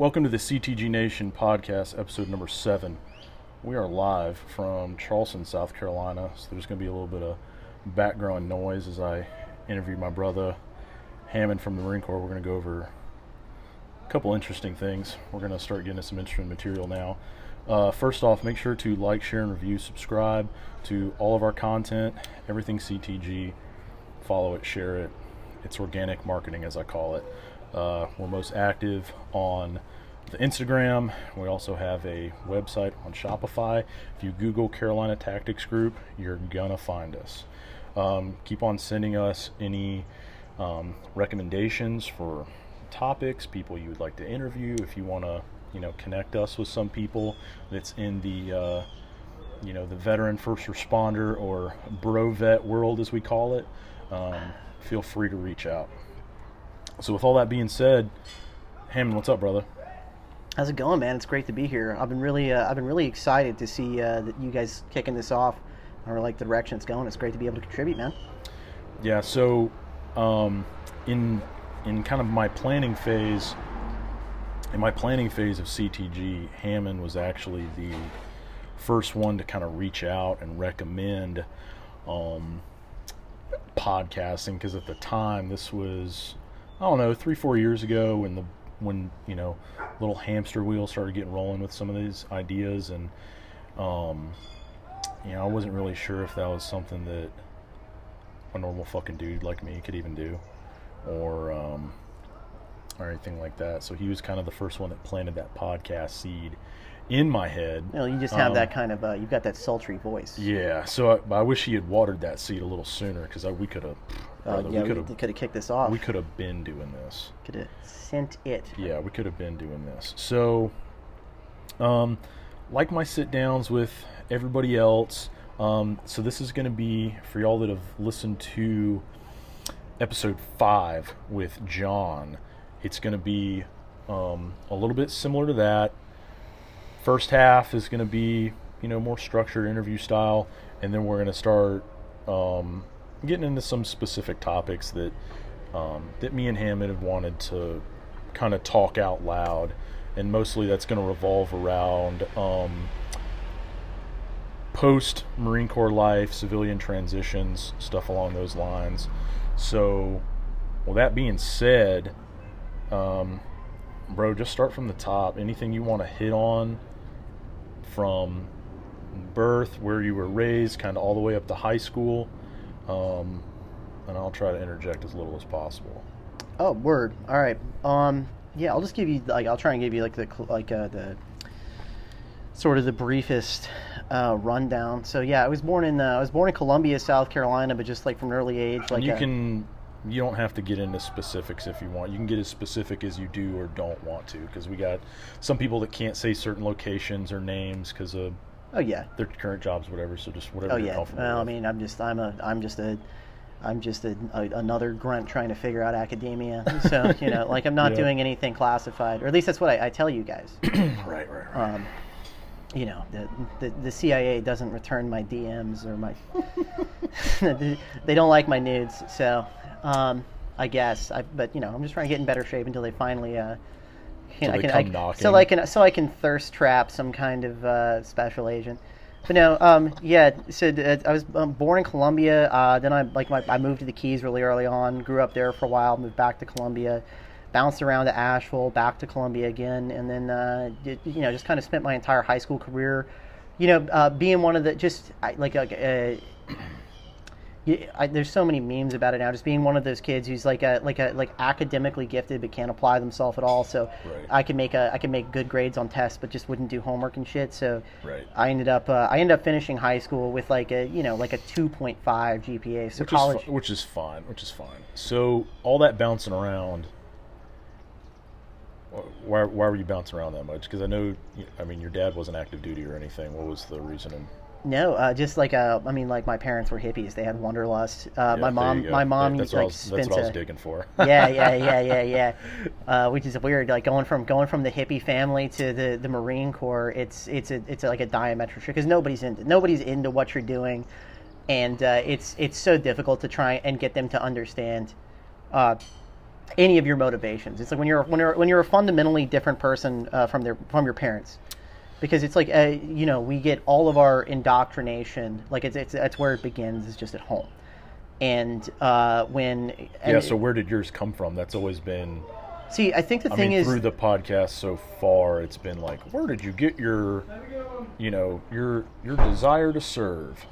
Welcome to the CTG Nation podcast, episode number seven. We are live from Charleston, South Carolina, so there's going to be a little bit of background noise as I interview my brother Hammond from the Marine Corps. We're going to go over a couple interesting things. We're going to start getting some interesting material now. Uh, first off, make sure to like, share, and review, subscribe to all of our content, everything CTG. Follow it, share it. It's organic marketing, as I call it. Uh, we're most active on the Instagram. We also have a website on Shopify. If you Google Carolina Tactics Group, you're gonna find us. Um, keep on sending us any um, recommendations for topics, people you would like to interview. If you want to, you know, connect us with some people that's in the, uh, you know, the veteran first responder or bro vet world, as we call it, um, feel free to reach out. So, with all that being said, Hammond, what's up, brother? How's it going, man? It's great to be here. I've been really, uh, I've been really excited to see uh, that you guys kicking this off, or like the direction it's going. It's great to be able to contribute, man. Yeah. So, um, in in kind of my planning phase, in my planning phase of CTG, Hammond was actually the first one to kind of reach out and recommend um, podcasting because at the time this was I don't know three four years ago when the when you know little hamster wheel started getting rolling with some of these ideas and um, you know I wasn't really sure if that was something that a normal fucking dude like me could even do or um, or anything like that. So he was kind of the first one that planted that podcast seed in my head. You you just have Um, that kind of, uh, you've got that sultry voice. Yeah, so I, I wish he had watered that seed a little sooner because we could have, Uh, yeah, we could have, could have kicked this off. we could have been doing this. could have sent it. Yeah, we could have been doing this. So, um, like my sit downs with everybody else. Um, so this is going to be for y'all that have listened to episode five with John. It's going to be um, a little bit similar to that. First half is going to be you know more structured interview style, and then we're going to start um, getting into some specific topics that um, that me and Hammond have wanted to kind of talk out loud, and mostly that's going to revolve around um, post Marine Corps life, civilian transitions, stuff along those lines. So, well, that being said, um, bro, just start from the top. Anything you want to hit on from birth, where you were raised, kind of all the way up to high school, um, and I'll try to interject as little as possible. Oh, word. All right. Um, yeah, I'll just give you like I'll try and give you like the like uh, the sort of the briefest uh, rundown. So yeah, I was born in uh, I was born in Columbia, South Carolina, but just like from an early age, like you uh, can you don't have to get into specifics if you want you can get as specific as you do or don't want to because we got some people that can't say certain locations or names because of oh yeah, their current jobs whatever so just whatever oh yeah. Well, I mean, I'm just I'm a I'm just a I'm just a, a, another grunt trying to figure out academia. So you know, like I'm not Yeah. doing anything classified, or at least that's what I, I tell you guys. right right right um, you know, the, the the CIA doesn't return my DMs or my. they don't like my nudes, so um, I guess. I, but you know, I'm just trying to get in better shape until they finally. Uh, you know, I can, I, knocking. so I can so I can thirst trap some kind of uh, special agent. But no, um, yeah. So uh, I was um, born in Columbia. Uh, then I like my, I moved to the Keys really early on. Grew up there for a while. Moved back to Columbia. Bounced around to Asheville, back to Columbia again, and then uh, did, you know just kind of spent my entire high school career, you know, uh, being one of the just I, like a. Uh, you, I, there's so many memes about it now. Just being one of those kids who's like a like a like academically gifted but can't apply themselves at all. So Right. I can make a I can make good grades on tests, but just wouldn't do homework and shit. So Right. I ended up uh, I ended up finishing high school with like a you know like a 2.5 GPA. So which college. is fi- which is fine which is fine so all that bouncing around why, why were you bouncing around that much because i know i mean your dad wasn't active duty or anything what was the reasoning No, uh, just like uh, I mean, like my parents were hippies. They had wanderlust. Uh, Yeah, my mom, my mom, That- that's, like was, that's what I was digging for yeah, yeah, yeah, yeah, yeah. Uh, which is weird. Like going from going from the hippie family to the, the Marine Corps, it's it's a it's like a diametric because nobody's into nobody's into what you're doing, and uh, it's it's so difficult to try and get them to understand. Uh, any of your motivations. It's like when you're when you're when you're a fundamentally different person uh, from their from your parents, because it's like uh, you know we get all of our indoctrination like it's, it's that's where it begins is just at home, and uh, when and yeah. So where did yours come from? That's always been. see, I think the I thing mean, is through the podcast so far, it's been like, where did you get your, you know, your your desire to serve?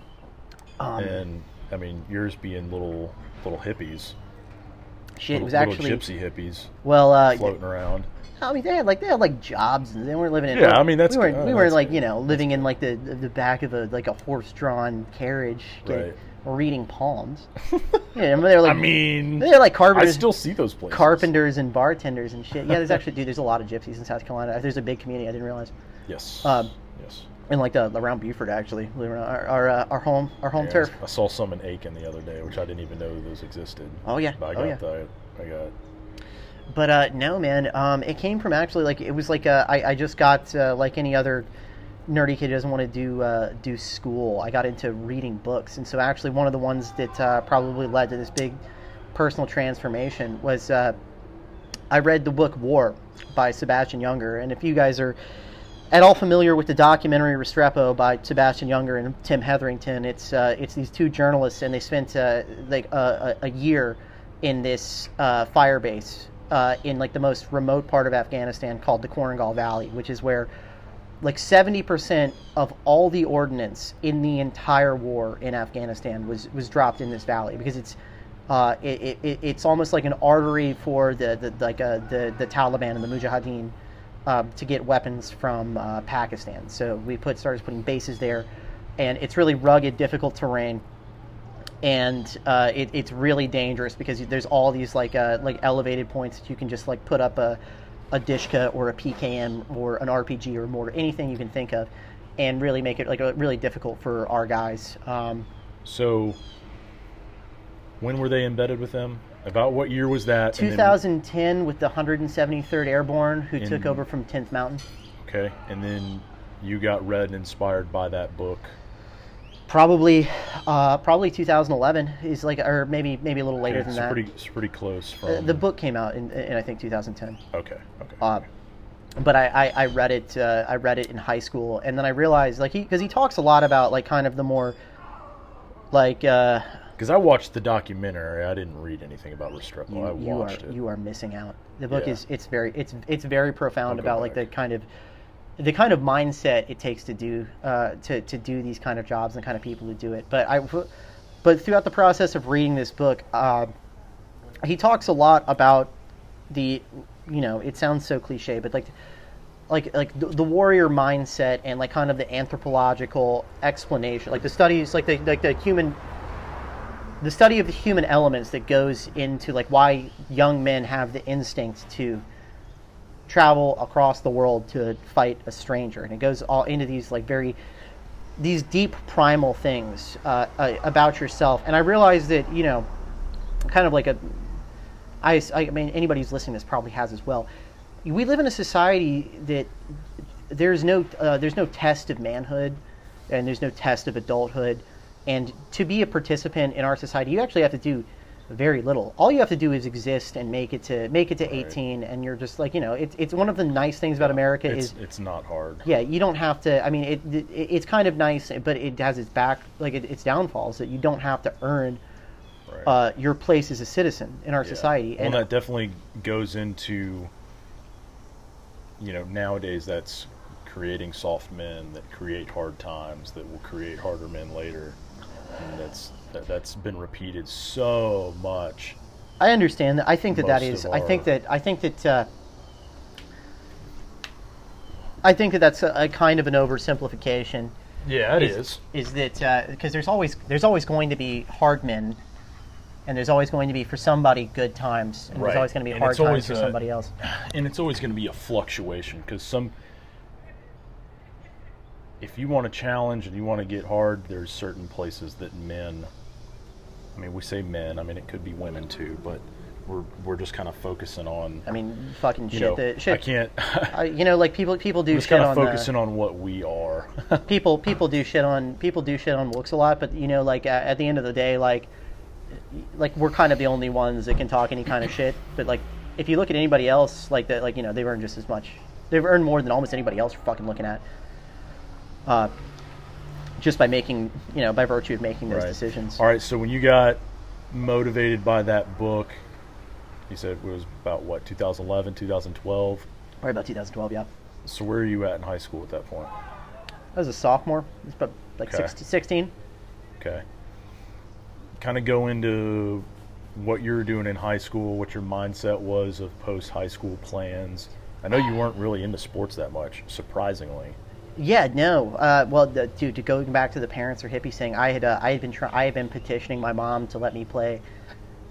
um, and I mean, yours being little little hippies, shit. It little, was little actually gypsy hippies well. Uh, floating around. I mean, they had like they had like jobs, and they weren't living in. Yeah, I mean, that's we weren't good. we Oh, weren't like you know living in like the the back of a like a horse drawn carriage, getting- Right. reading palms. yeah, I mean, they're like I mean, they're like I carpenters, still see those places. carpenters and bartenders and shit. Yeah, there's actually dude, there's a lot of gypsies in South Carolina. There's a big community. I didn't realize. Yes. Um, yes. And like the around Beaufort actually, believe it or not, our our, uh, our home our home Yeah, turf. I saw some in Aiken the other day, which I didn't even know those existed. Oh yeah, But I oh got yeah. that. I got. But uh, no, man. Um, it came from actually like it was like uh, I I just got uh, like any other nerdy kid who doesn't want to do uh, do school. I got into reading books, and so actually one of the ones that uh, probably led to this big personal transformation was uh, I read the book War by Sebastian Junger, and if you guys are at all familiar with the documentary Restrepo by Sebastian Junger and Tim Hetherington, it's it's these two journalists, and they spent like a, a a year in this uh, fire base uh, in like the most remote part of Afghanistan called the Korengal Valley, which is where like 70% of all the ordnance in the entire war in Afghanistan was was dropped in this valley because it's uh, it, it, it's almost like an artery for the, the like uh, the the Taliban and the Mujahideen um, to get weapons from uh, Pakistan. So we put started putting bases there, and it's really rugged, difficult terrain, and uh, it, it's really dangerous because there's all these like uh, like elevated points that you can just like put up a a Dushka or a PKM or an RPG or mortar, anything you can think of, and really make it like really difficult for our guys. Um, So, when were they embedded with them? About what year was that? And then- 2010 with the 173rd Airborne, who took over from 10th Mountain. okay, and then you got read and inspired by that book. Probably, uh, probably 2011 is like, or maybe maybe a little later Okay, than so that. pretty, it's pretty close from. Uh, the book came out in, in I think 2010. Okay. Okay. Uh, but I, I, I read it uh, I read it in high school and then I realized like he because he talks a lot about like kind of the more like uh, Because I watched the documentary, I didn't read anything about Restrepo. you, I you are watched it. you are missing out. The book Yeah. is it's very it's it's very profound about like the kind of the kind of mindset it takes to do uh, to to do these kind of jobs and the kind of people who do it. But I but throughout the process of reading this book, uh, he talks a lot about the you know it sounds so cliche, but like like like the, the warrior mindset and like kind of the anthropological explanation, like the studies, like the like the human the study of the human elements that goes into like why young men have the instinct to travel across the world to fight a stranger. And it goes all into these like very these deep primal things uh, uh, about yourself. And i realized that you know kind of like a I, I mean anybody who's listening to this probably has as well. We live in a society that there's no uh, there's no test of manhood and there's no test of adulthood. And to be a participant in our society you actually have to do very little all you have to do is exist and make it to make it to 18 and you're just like you know it's, it's one of the nice things about america it's, is it's not hard. yeah you don't have to i mean it, it it's kind of nice but it has its back like it, its downfalls that you don't have to earn Right. uh, your place as a citizen in our Yeah. society Well, and that definitely goes into, you know, nowadays that's creating soft men that create hard times that will create harder men later. And that's that, that's been repeated so much. I understand that. I think that that is. I think that. I think that. Uh, I think that that's a, a kind of an oversimplification. Yeah, it is, Is that because there's always there's always going to be hard men, and there's always going to be for somebody good times, and Right. there's always going to be And hard times for a- somebody else. and it's always going to be a fluctuation because some if you want to challenge and you want to get hard there's certain places that men i mean we say men i mean it could be women too but we're we're just kind of focusing on I mean, fucking you shit. know the, shit. i can't I, you know, like people people do just shit kind of on focusing the, on what we are people people do shit on people do shit on looks a lot, but you know, like at, at the end of the day, like like we're kind of the only ones that can talk any kind of shit. But like, if you look at anybody else, like that, like you know, they've earned just as much. They've earned more than almost anybody else fucking looking at. Uh, just by making, you know, by virtue of making those Right. decisions. All right, so when you got motivated by that book, you said it was about what 2011, 2012. Right about 2012, yeah. So where are you at in high school at that point? I was a sophomore. It's about like Okay. 16, 16. Okay. Kind of go into what you were doing in high school, what your mindset was of post high school plans. I know you weren't really into sports that much, surprisingly. Yeah, no. Uh, well, the, to, to go back to the parents or hippies thing, I had uh, I had been try- I had been petitioning my mom to let me play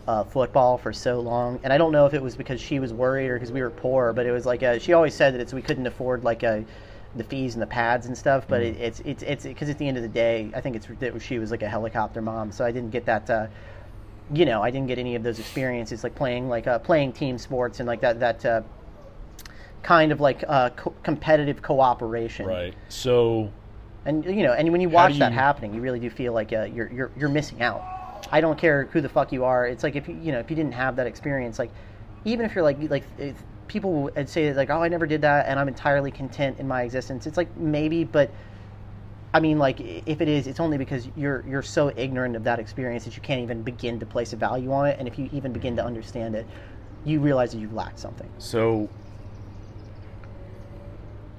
uh, football for so long, and I don't know if it was because she was worried or because we were poor, but it was like uh, she always said that it's we couldn't afford like uh, the fees and the pads and stuff. But it, it's it's it's because at the end of the day, I think it's that she was like a helicopter mom, so I didn't get that. Uh, you know, I didn't get any of those experiences like playing like uh, playing team sports and like that that uh, kind of like uh, co- competitive cooperation. Right. So And you know, and when you watch do that you- happening, you really do feel like uh, you're you're you're missing out. I don't care who the fuck you are. It's like if you you know if you didn't have that experience, like even if you're like like people would say like oh I never did that and I'm entirely content in my existence. It's like maybe, but I mean like if it is, it's only because you're you're so ignorant of that experience that you can't even begin to place a value on it. And if you even begin to understand it, you realize that you've lacked something. So,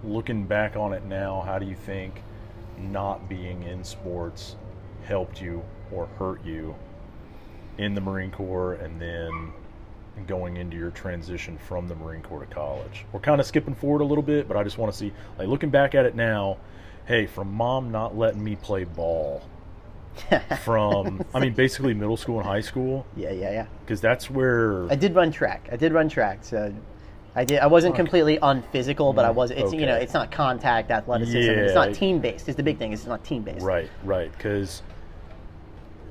looking back on it now, how do you think not being in sports helped you or hurt you in the Marine Corps and then going into your transition from the Marine Corps to college? We're kind of skipping forward a little bit, but I just want to see, like, looking back at it now, hey, from mom not letting me play ball, from, I mean, basically middle school and high school, Yeah, yeah, yeah. because that's where. I did run track. I did run track. So I did. I wasn't completely unphysical, but I was. It's you know, it's not contact athleticism. It's not team based. Is the big thing. It's not team based. Right, right. Because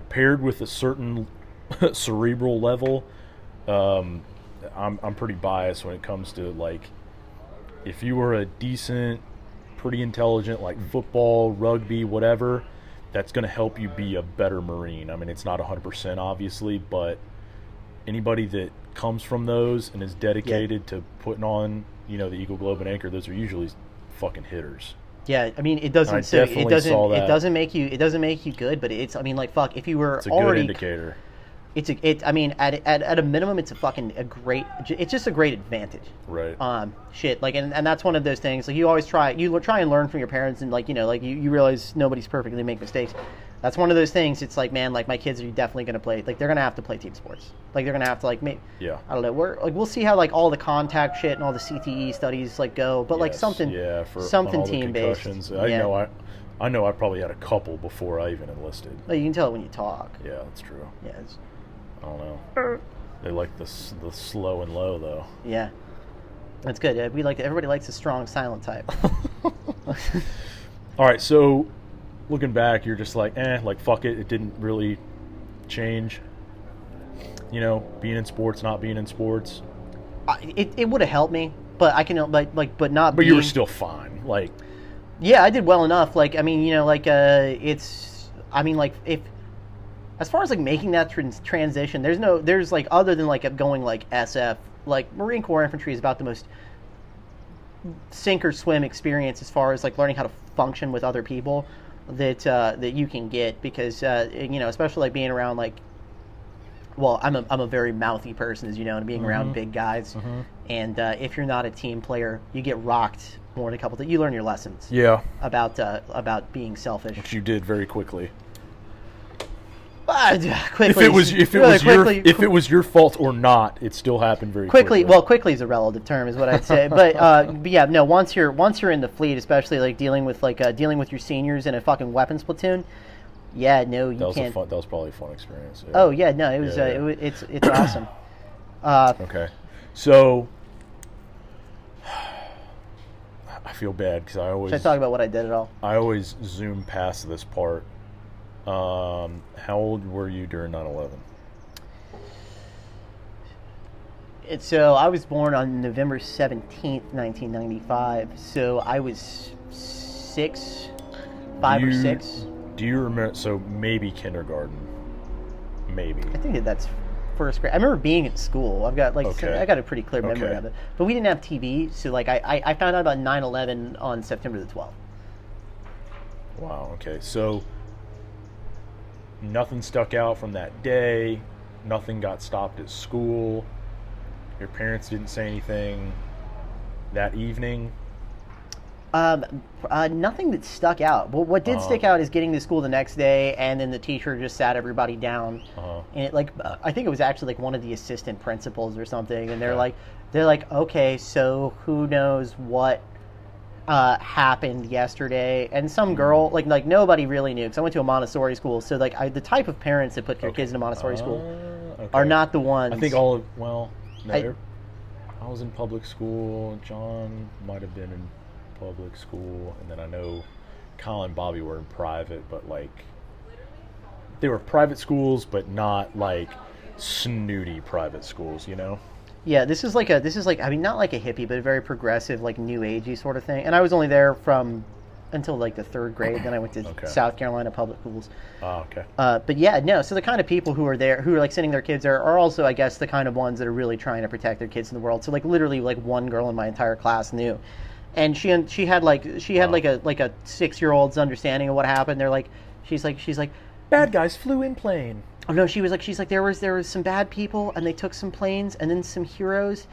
paired with a certain cerebral level, um, I'm I'm pretty biased when it comes to like if you were a decent, pretty intelligent like football, rugby, whatever. That's going to help you be a better Marine. I mean, it's not 100% obviously, but anybody that comes from those and is dedicated to putting on, you know, the Eagle Globe and Anchor, those are usually fucking hitters. Yeah, I mean, it doesn't. So it doesn't. It doesn't make you. It doesn't make you good, but it's. I mean, like fuck. If you were It's a good already, indicator. it's a. It. I mean, at, at at a minimum, it's a fucking a great. It's just a great advantage. Right. um shit like and, and that's one of those things like you always try you try and learn from your parents and like you know like you, you realize nobody's perfect they make mistakes that's one of those things it's like man like my kids are definitely going to play like they're going to have to play team sports like they're going to have to like make Yeah. i don't know we're like we'll see how like all the contact shit and all the cte studies like go but like something yeah, for something all the team based concussions. I yeah. know I, I know I probably had a couple before I even enlisted. Like, you can tell it when you talk Yeah, that's true. yeah it's, I don't know. They like the the slow and low though. yeah that's good we like everybody likes a strong silent type All right, so looking back, you're just like, eh, like fuck it. It didn't really change. You know, being in sports, not being in sports, I, it, it would have helped me but i can like like but not but you were still fine. Like, Yeah, I did well enough. Like, I mean, you know, like, uh, it's, I mean, like, if, as far as like making that trans- transition, there's no, there's like, other than like going like SF, like Marine Corps infantry is about the most sink or swim experience as far as like learning how to function with other people that uh, that you can get because uh, you know, especially like being around like well, I'm a, I'm a very mouthy person, as you know, and being around big guys. And uh, if you're not a team player, you get rocked more than a couple. Th- you learn your lessons yeah, about uh, about being selfish. which you did very quickly. Quickly, If it was if it really was your if it was your fault or not, it still happened very quickly, quickly. well, quickly is a relative term, is what I'd say. but, uh, but yeah, no. Once you're once you're in the fleet, especially like dealing with like uh, dealing with your seniors in a fucking weapons platoon, yeah, no, you that was a can't. fun. That was probably a fun experience. yeah. Oh yeah, no, it was. Yeah, uh, yeah. it it's it's awesome. Uh, Okay. So I feel bad because I always should I talk about what I did at all? I always zoom past this part. Um, how old were you during 9/11? So I was born on November seventeenth, nineteen ninety five. So I was six, five or six. Do you remember? So maybe kindergarten, maybe. I think that's first grade. I remember being at school. I've got like Okay. I got a pretty clear memory Okay. of it. But we didn't have TV, so like I, I, I found out about 9/11 on September the 12th. Wow. Okay. So nothing stuck out from that day. Nothing got stopped at school. Your parents didn't say anything that evening. Um, uh, nothing that stuck out. But what did Oh. stick out is getting to school the next day, and then the teacher just sat everybody down, Uh-huh. and it like uh, I think it was actually like one of the assistant principals or something, and they're Okay. like they're like okay, so who knows what uh, happened yesterday? And some girl like like nobody really knew because I went to a Montessori school, so like I, the type of parents that put their Okay. kids in a Montessori school Ah, okay. are not the ones. I think all of well, no, I- I, I was in public school. John might have been in public school, and then I know Kyle and Bobby were in private, but like they were private schools, but not like snooty private schools. You know? Yeah, this is like a this is like I mean not like a hippie, but a very progressive, like new agey sort of thing. And I was only there from until like the third grade. Then I went to Okay. South Carolina public schools. Oh, okay. Uh, but yeah, no. So the kind of people who are there, who are like sending their kids there, are also, I guess, the kind of ones that are really trying to protect their kids in the world. So like literally, like one girl in my entire class knew, and she she had like she had Wow. like a like a six year old's understanding of what happened. They're like, she's like she's like, Bad guys flew in plane. Oh no, she was like she's like there was there was some bad people and they took some planes and then some heroes,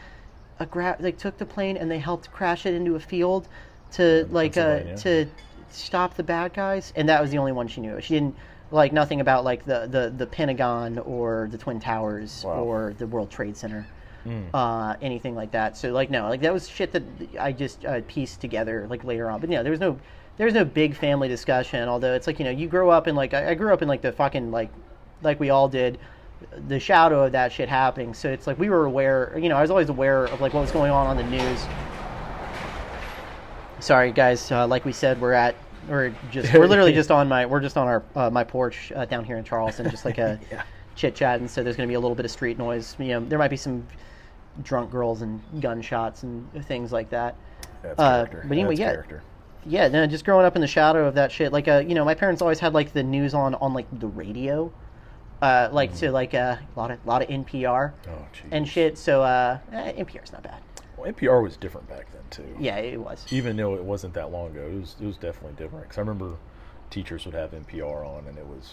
uh, gra- they took the plane and they helped crash it into a field to like uh to stop the bad guys and that was the only one she knew. She didn't like nothing about like the the the Pentagon or the Twin Towers Wow. or the World Trade Center. Mm. Uh, anything like that. So like no, like that was shit that I just uh, pieced together like later on. But yeah, there was no there was no big family discussion. Although it's like you know you grow up in like I, I grew up in like the fucking like like we all did the shadow of that shit happening. So it's like we were aware. You know, I was always aware of like what was going on on the news. Sorry guys, uh, like we said, we're at we're just we're literally just on my we're just on our uh, my porch uh, down here in Charleston, just like a Yeah. chit chat, and so there's going to be a little bit of street noise. You know, there might be some drunk girls and gunshots and things like that. That's Uh, character. but anyway, That's yeah. character. Yeah, no, just growing up in the shadow of that shit. Like, uh, you know, my parents always had like the news on on like the radio, uh, like to like uh, a lot of lot of NPR Oh, and shit. So uh, eh, NPR's not bad. Well, NPR was different back then too. Yeah, it was. Even though it wasn't that long ago, it was it was definitely different. Because I remember teachers would have NPR on, and it was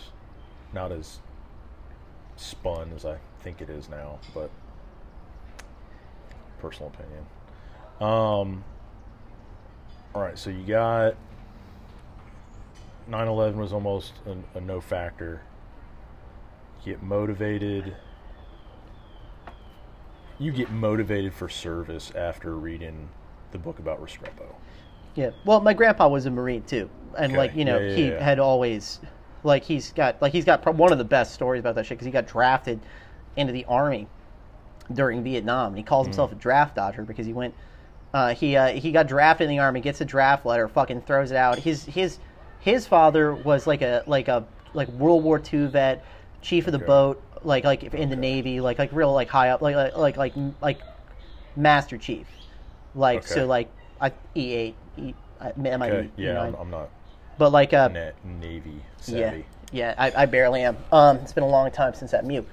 not as spun as I think it is now. But personal opinion. Um. All right, so you got 9/11 was almost a, a no factor. Get motivated. You get motivated for service after reading the book about Restrepo. Yeah. Well, my grandpa was a Marine too, and Okay. like you know, Yeah, yeah, he yeah. had always, like he's got like he's got one of the best stories about that shit because he got drafted into the army during Vietnam, and he calls Mm. himself a draft dodger because he went, uh, he uh, he got drafted in the army, gets a draft letter, fucking throws it out. His his his father was like a like a like World War II vet, chief of the Okay. boat, like like in the Navy, like like real like high up, like like like like, like Master Chief, like Okay. so like I E eight E I Okay, be yeah, E9. I'm, I'm not but like uh Navy yeah savvy. yeah I, I barely am. Um, it's been a long time since that mute.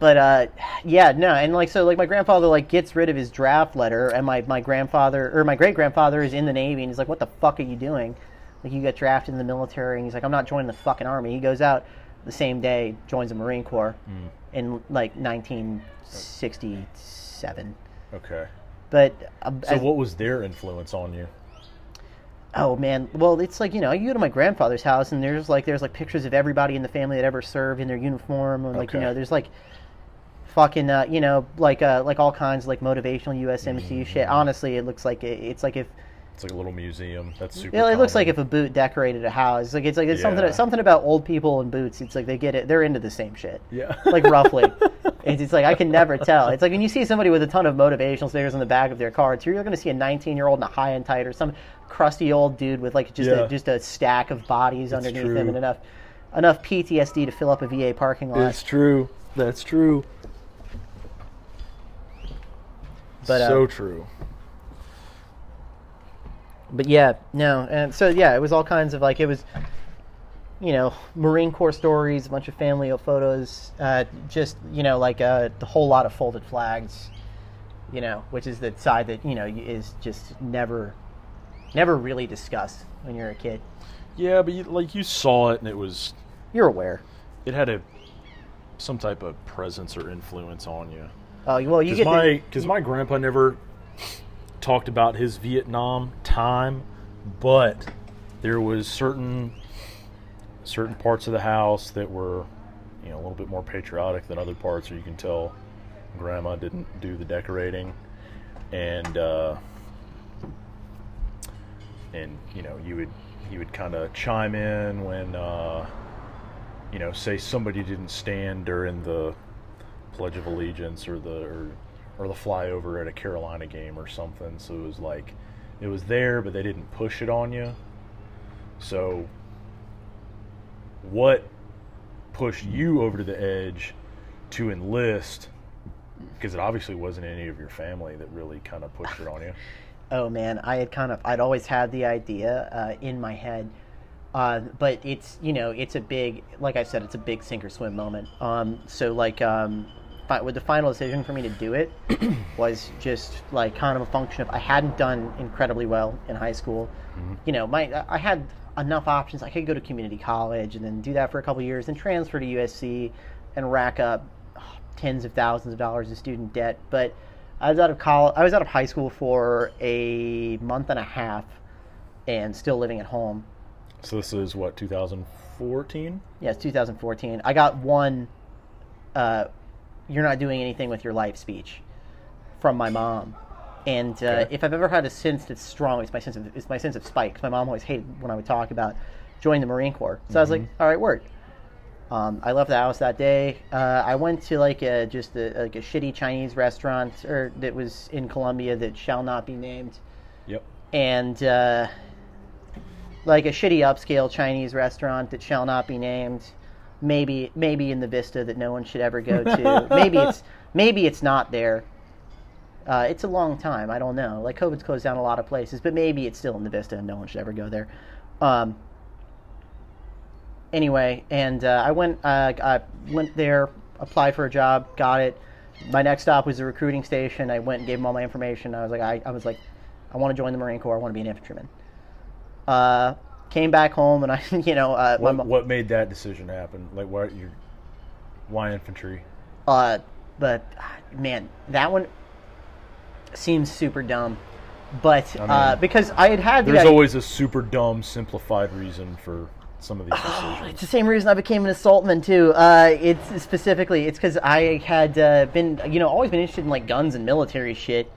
But uh, yeah, no, and like so, like my grandfather like gets rid of his draft letter, and my, my grandfather or my great grandfather is in the Navy, and he's like, "What the fuck are you doing? Like you got drafted in the military?" And he's like, "I'm not joining the fucking army." He goes out the same day, joins the Marine Corps Hmm. in like 1967. Okay. But uh, So as- what was their influence on you? Oh man, well it's like you know you go to my grandfather's house and there's like there's like pictures of everybody in the family that ever served in their uniform and like you know there's like fucking uh, you know like uh, like all kinds of like motivational USMC Mm-hmm. shit. Honestly, it looks like it, it's like if It's like a little museum. That's super. know, it looks like if a boot decorated a house. Like it's like it's Yeah. something something about old people and boots. It's like they get it. They're into the same shit. Yeah. like roughly. It's, it's like I can never tell. It's like when you see somebody with a ton of motivational stickers on the back of their car, it's, you're going to see a 19 year old in a high and tight or some crusty old dude with like just Yeah. a just a stack of bodies underneath true. him and enough enough PTSD to fill up a VA parking lot. It's true. That's true. But, so uh, true. But yeah, no, and so yeah, it was all kinds of like it was. you know, Marine Corps stories, a bunch of family photos, uh, just you know, like a, a whole lot of folded flags, you know, which is the side that you know is just never, never really discussed when you're a kid. Yeah, but you, like you saw it, and it was You're aware. it had a some type of presence or influence on you. Oh, well, you get my because my grandpa never talked about his Vietnam time, but there was certain certain parts of the house that were you know a little bit more patriotic than other parts, or you can tell grandma didn't do the decorating, and uh, and you know you would you would kind of chime in when uh, you know say somebody didn't stand during the Pledge of Allegiance or the or, or the flyover at a Carolina game or something. So it was like it was there, but they didn't push it on you. So what pushed you over to the edge to enlist? Because it obviously wasn't any of your family that really kind of pushed it on you. oh man, I had kind of I'd always had the idea uh, in my head, uh, but it's you know it's a big like I said it's a big sink or swim moment. Um, so like um, with the final decision for me to do it was just like kind of a function of I hadn't done incredibly well in high school. You know, my I had enough options. I could go to community college and then do that for a couple years, then transfer to USC and rack up tens of thousands of dollars of student debt. But I was out of college. I was out of high school for a month and a half, and still living at home. So this is what 2014. Yes, 2014. I got one. Uh, You're not doing anything with your life speech from my mom, and uh, Okay. if I've ever had a sense that's strong, it's my sense of it's my sense of spite. 'cause my mom always hated when I would talk about joining the Marine Corps. So I was like, all right, word. Um, I left the house that day. Uh, I went to like a just a, like a shitty Chinese restaurant or that was in Columbia that shall not be named. Yep. and uh, like a shitty upscale Chinese restaurant that shall not be named. Maybe maybe in the Vista that no one should ever go to. maybe it's maybe it's not there. Uh, it's a long time. I don't know. Like COVID's closed down a lot of places, but maybe it's still in the Vista and no one should ever go there. Um, anyway, and uh, I went uh, I went there, applied for a job, got it. My next stop was the recruiting station. I went and gave them all my information. I was like, I, I was like, I want to join the Marine Corps. I want to be an infantryman. Uh, came back home and I, you know, uh, What, mom- what made that decision happen? Like, why you? Why infantry? Uh, but ah, man, that one seems super dumb. But uh, mean, because I had had the There's idea- always a super dumb, simplified reason for some of these decisions. It's the same reason I became an assaultman too. Uh, it's specifically it's because I had uh, been you know always been interested in like guns and military shit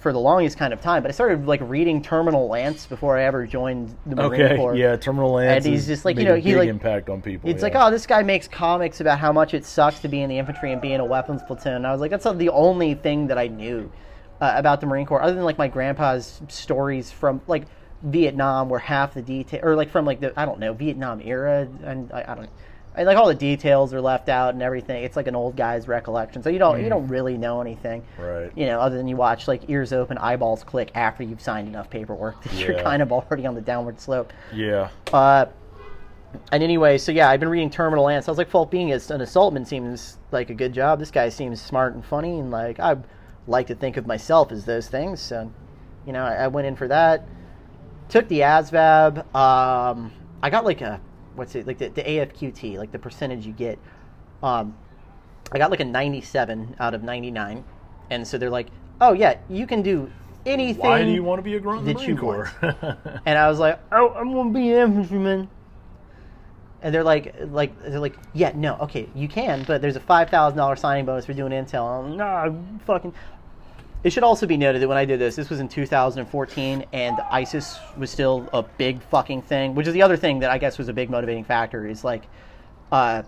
for the longest kind of time. But I started like reading Terminal Lance before I ever joined the Marine Okay, Corps. yeah, Terminal Lance. And he's just like, you know, a he, like- impact on people. It's yeah. like, oh, this guy makes comics about how much it sucks to be in the infantry and be in a weapons platoon. And I was like, that's not the only thing that I knew uh, about the Marine Corps, other than like my grandpa's stories from like Vietnam, where half the detail, or like from like the I don't know Vietnam era, and I, I don't. Like all the details are left out and everything. It's like an old guy's recollection, so you don't you don't really know anything, Right. You know, other than you watch like ears open, eyeballs click after you've signed enough paperwork that you're kind of already on the downward slope. yeah, Uh, and anyway, so yeah, I've been reading Terminal Lance. I was like, well, being as an assaultman seems like a good job. This guy seems smart and funny, and like I like to think of myself as those things. So, you know, I, I went in for that. Took the ASVAB. Um, I got like a what's it like the, the AFQT, like the percentage you get. Um, I got like a 97 out of 99, and so they're like, oh yeah, you can do anything. why do you want to be a grunt that Marine you Corps? And I was like, oh, I'm gonna be an infantryman. And they're like, like they're like, yeah, no, okay, you can, but there's a five thousand dollar signing bonus for doing intel. I'm, nah, fucking. It should also be noted that when I did this, this was in 2014, and ISIS was still a big fucking thing, which is the other thing that I guess was a big motivating factor. Is like, uh,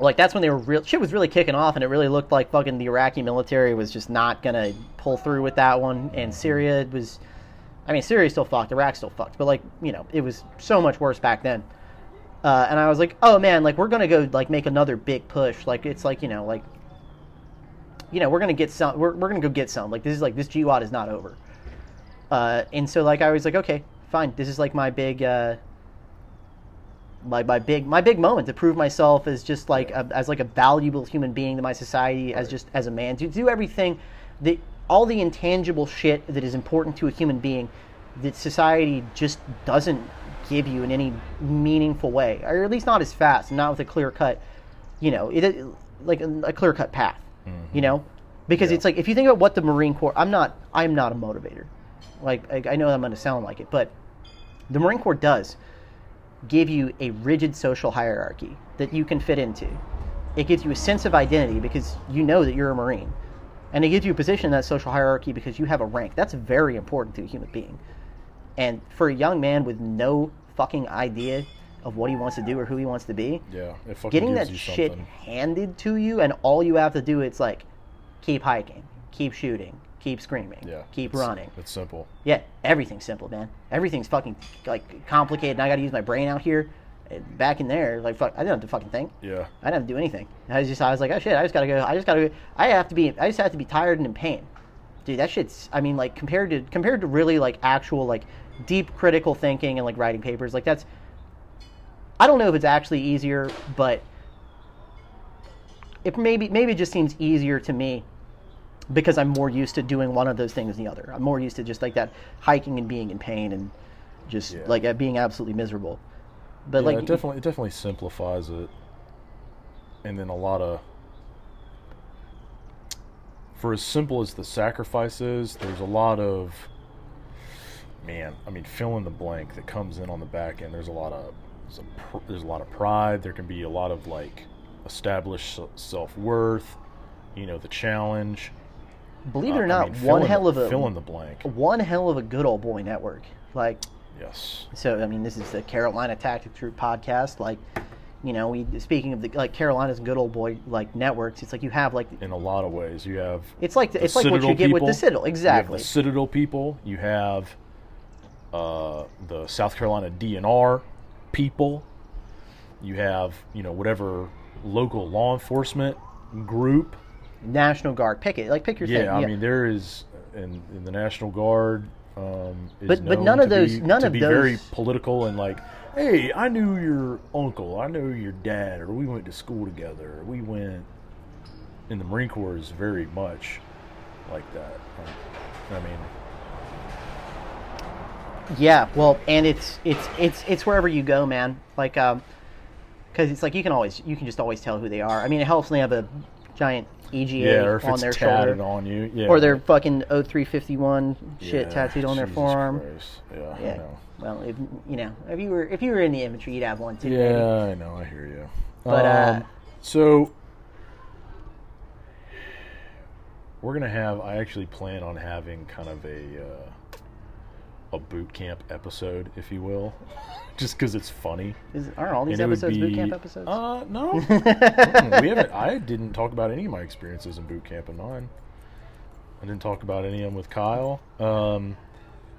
like that's when they were real shit was really kicking off, and it really looked like fucking the Iraqi military was just not gonna pull through with that one, and Syria was. I mean, Syria's still fucked, Iraq's still fucked, but like, you know, it was so much worse back then. Uh, and I was like, oh man, like we're gonna go like make another big push. Like it's like you know, like you know, we're gonna get some. We're, we're gonna go get some. Like this is like this GWOT is not over. Uh, and so like I was like, okay, fine. This is like my big. Uh, my, my big my big moment to prove myself as just like a, as like a valuable human being to my society as just as a man to do everything that all the intangible shit that is important to a human being that society just doesn't give you in any meaningful way or at least not as fast not with a clear cut you know it like a, a clear cut path Mm-hmm. you know because Yeah. it's like if you think about what the marine corps i'm not i'm not a motivator like i, I know i'm going to sound like it but the marine corps does give you a rigid social hierarchy that you can fit into. It gives you a sense of identity because you know that you're a Marine. And it gives you a position in that social hierarchy because you have a rank. That's very important to a human being. And for a young man with no fucking idea of what he wants to do or who he wants to be, Yeah, getting that shit something. handed to you and all you have to do it's like keep hiking, keep shooting, keep screaming, Yeah, keep it's- running. It's simple. Yeah, everything's simple, man. Everything's fucking like complicated. And I got to use my brain out here. Eh, back in there, like fuck, I didn't have to fucking think. Yeah, I didn't have to do anything. I was just, I was like, oh shit, I just gotta go. I just gotta. Go. I have to be. I just have to be tired and in pain, dude. That shit's. I mean, like compared to compared to really like actual like deep critical thinking and like writing papers, like that's. I don't know if it's actually easier, but it maybe maybe it just seems easier to me because I'm more used to doing one of those things than the other. I'm more used to just like that hiking and being in pain and just Yeah. like uh, being absolutely miserable. But yeah, like it definitely it definitely simplifies it, and then a lot of for as simple as the sacrifice is, there's a lot of man. I mean, fill in the blank that comes in on the back end. There's a lot of there's a, pr- there's a lot of pride. There can be a lot of like established self worth. You know, the challenge. believe it Uh, or I not, mean, one hell the, of a fill in the blank. one hell of a good old boy network. Like Yes. so, I mean, this is the Carolina Tactics Group podcast. Like, you know, we speaking of the like Carolina's good old boy like networks. It's like you have like In a lot of ways, you have it's like the it's like what you Citadel get with the Citadel. You have Exactly. the Citadel people. You have uh, the South Carolina DNR people. You have you know whatever local law enforcement group. National Guard, pick it. Like pick your thing. Yeah, I mean there is in, in the National Guard. Um, is But- but none of those- be, none to of be very political and like, hey, I knew your uncle, I knew your dad, or we went to school together, or we went. In the Marine Corps is very much like that. Um, I mean, Yeah, well, and it's it's it's it's wherever you go, man. Like, um, because it's like you can always you can just always tell who they are. I mean, it helps when they have a giant EGA yeah, or if on it's their tatted shoulder, on you, yeah, or their fucking 0351 shit Yeah, tattooed on their Jesus forearm. Christ. Yeah, Yeah. Well, if you know, if you were if you were in the infantry, you'd have one too. maybe. Yeah, I know. I hear you. But, uh, um, so we're gonna have. I actually plan on having kind of a uh, a boot camp episode, if you will, just because it's funny. Is, aren't all these And episodes boot camp episodes? Uh, no, we haven't. I didn't talk about any of my experiences in boot camp in mine. I didn't talk about any of them with Kyle. Um,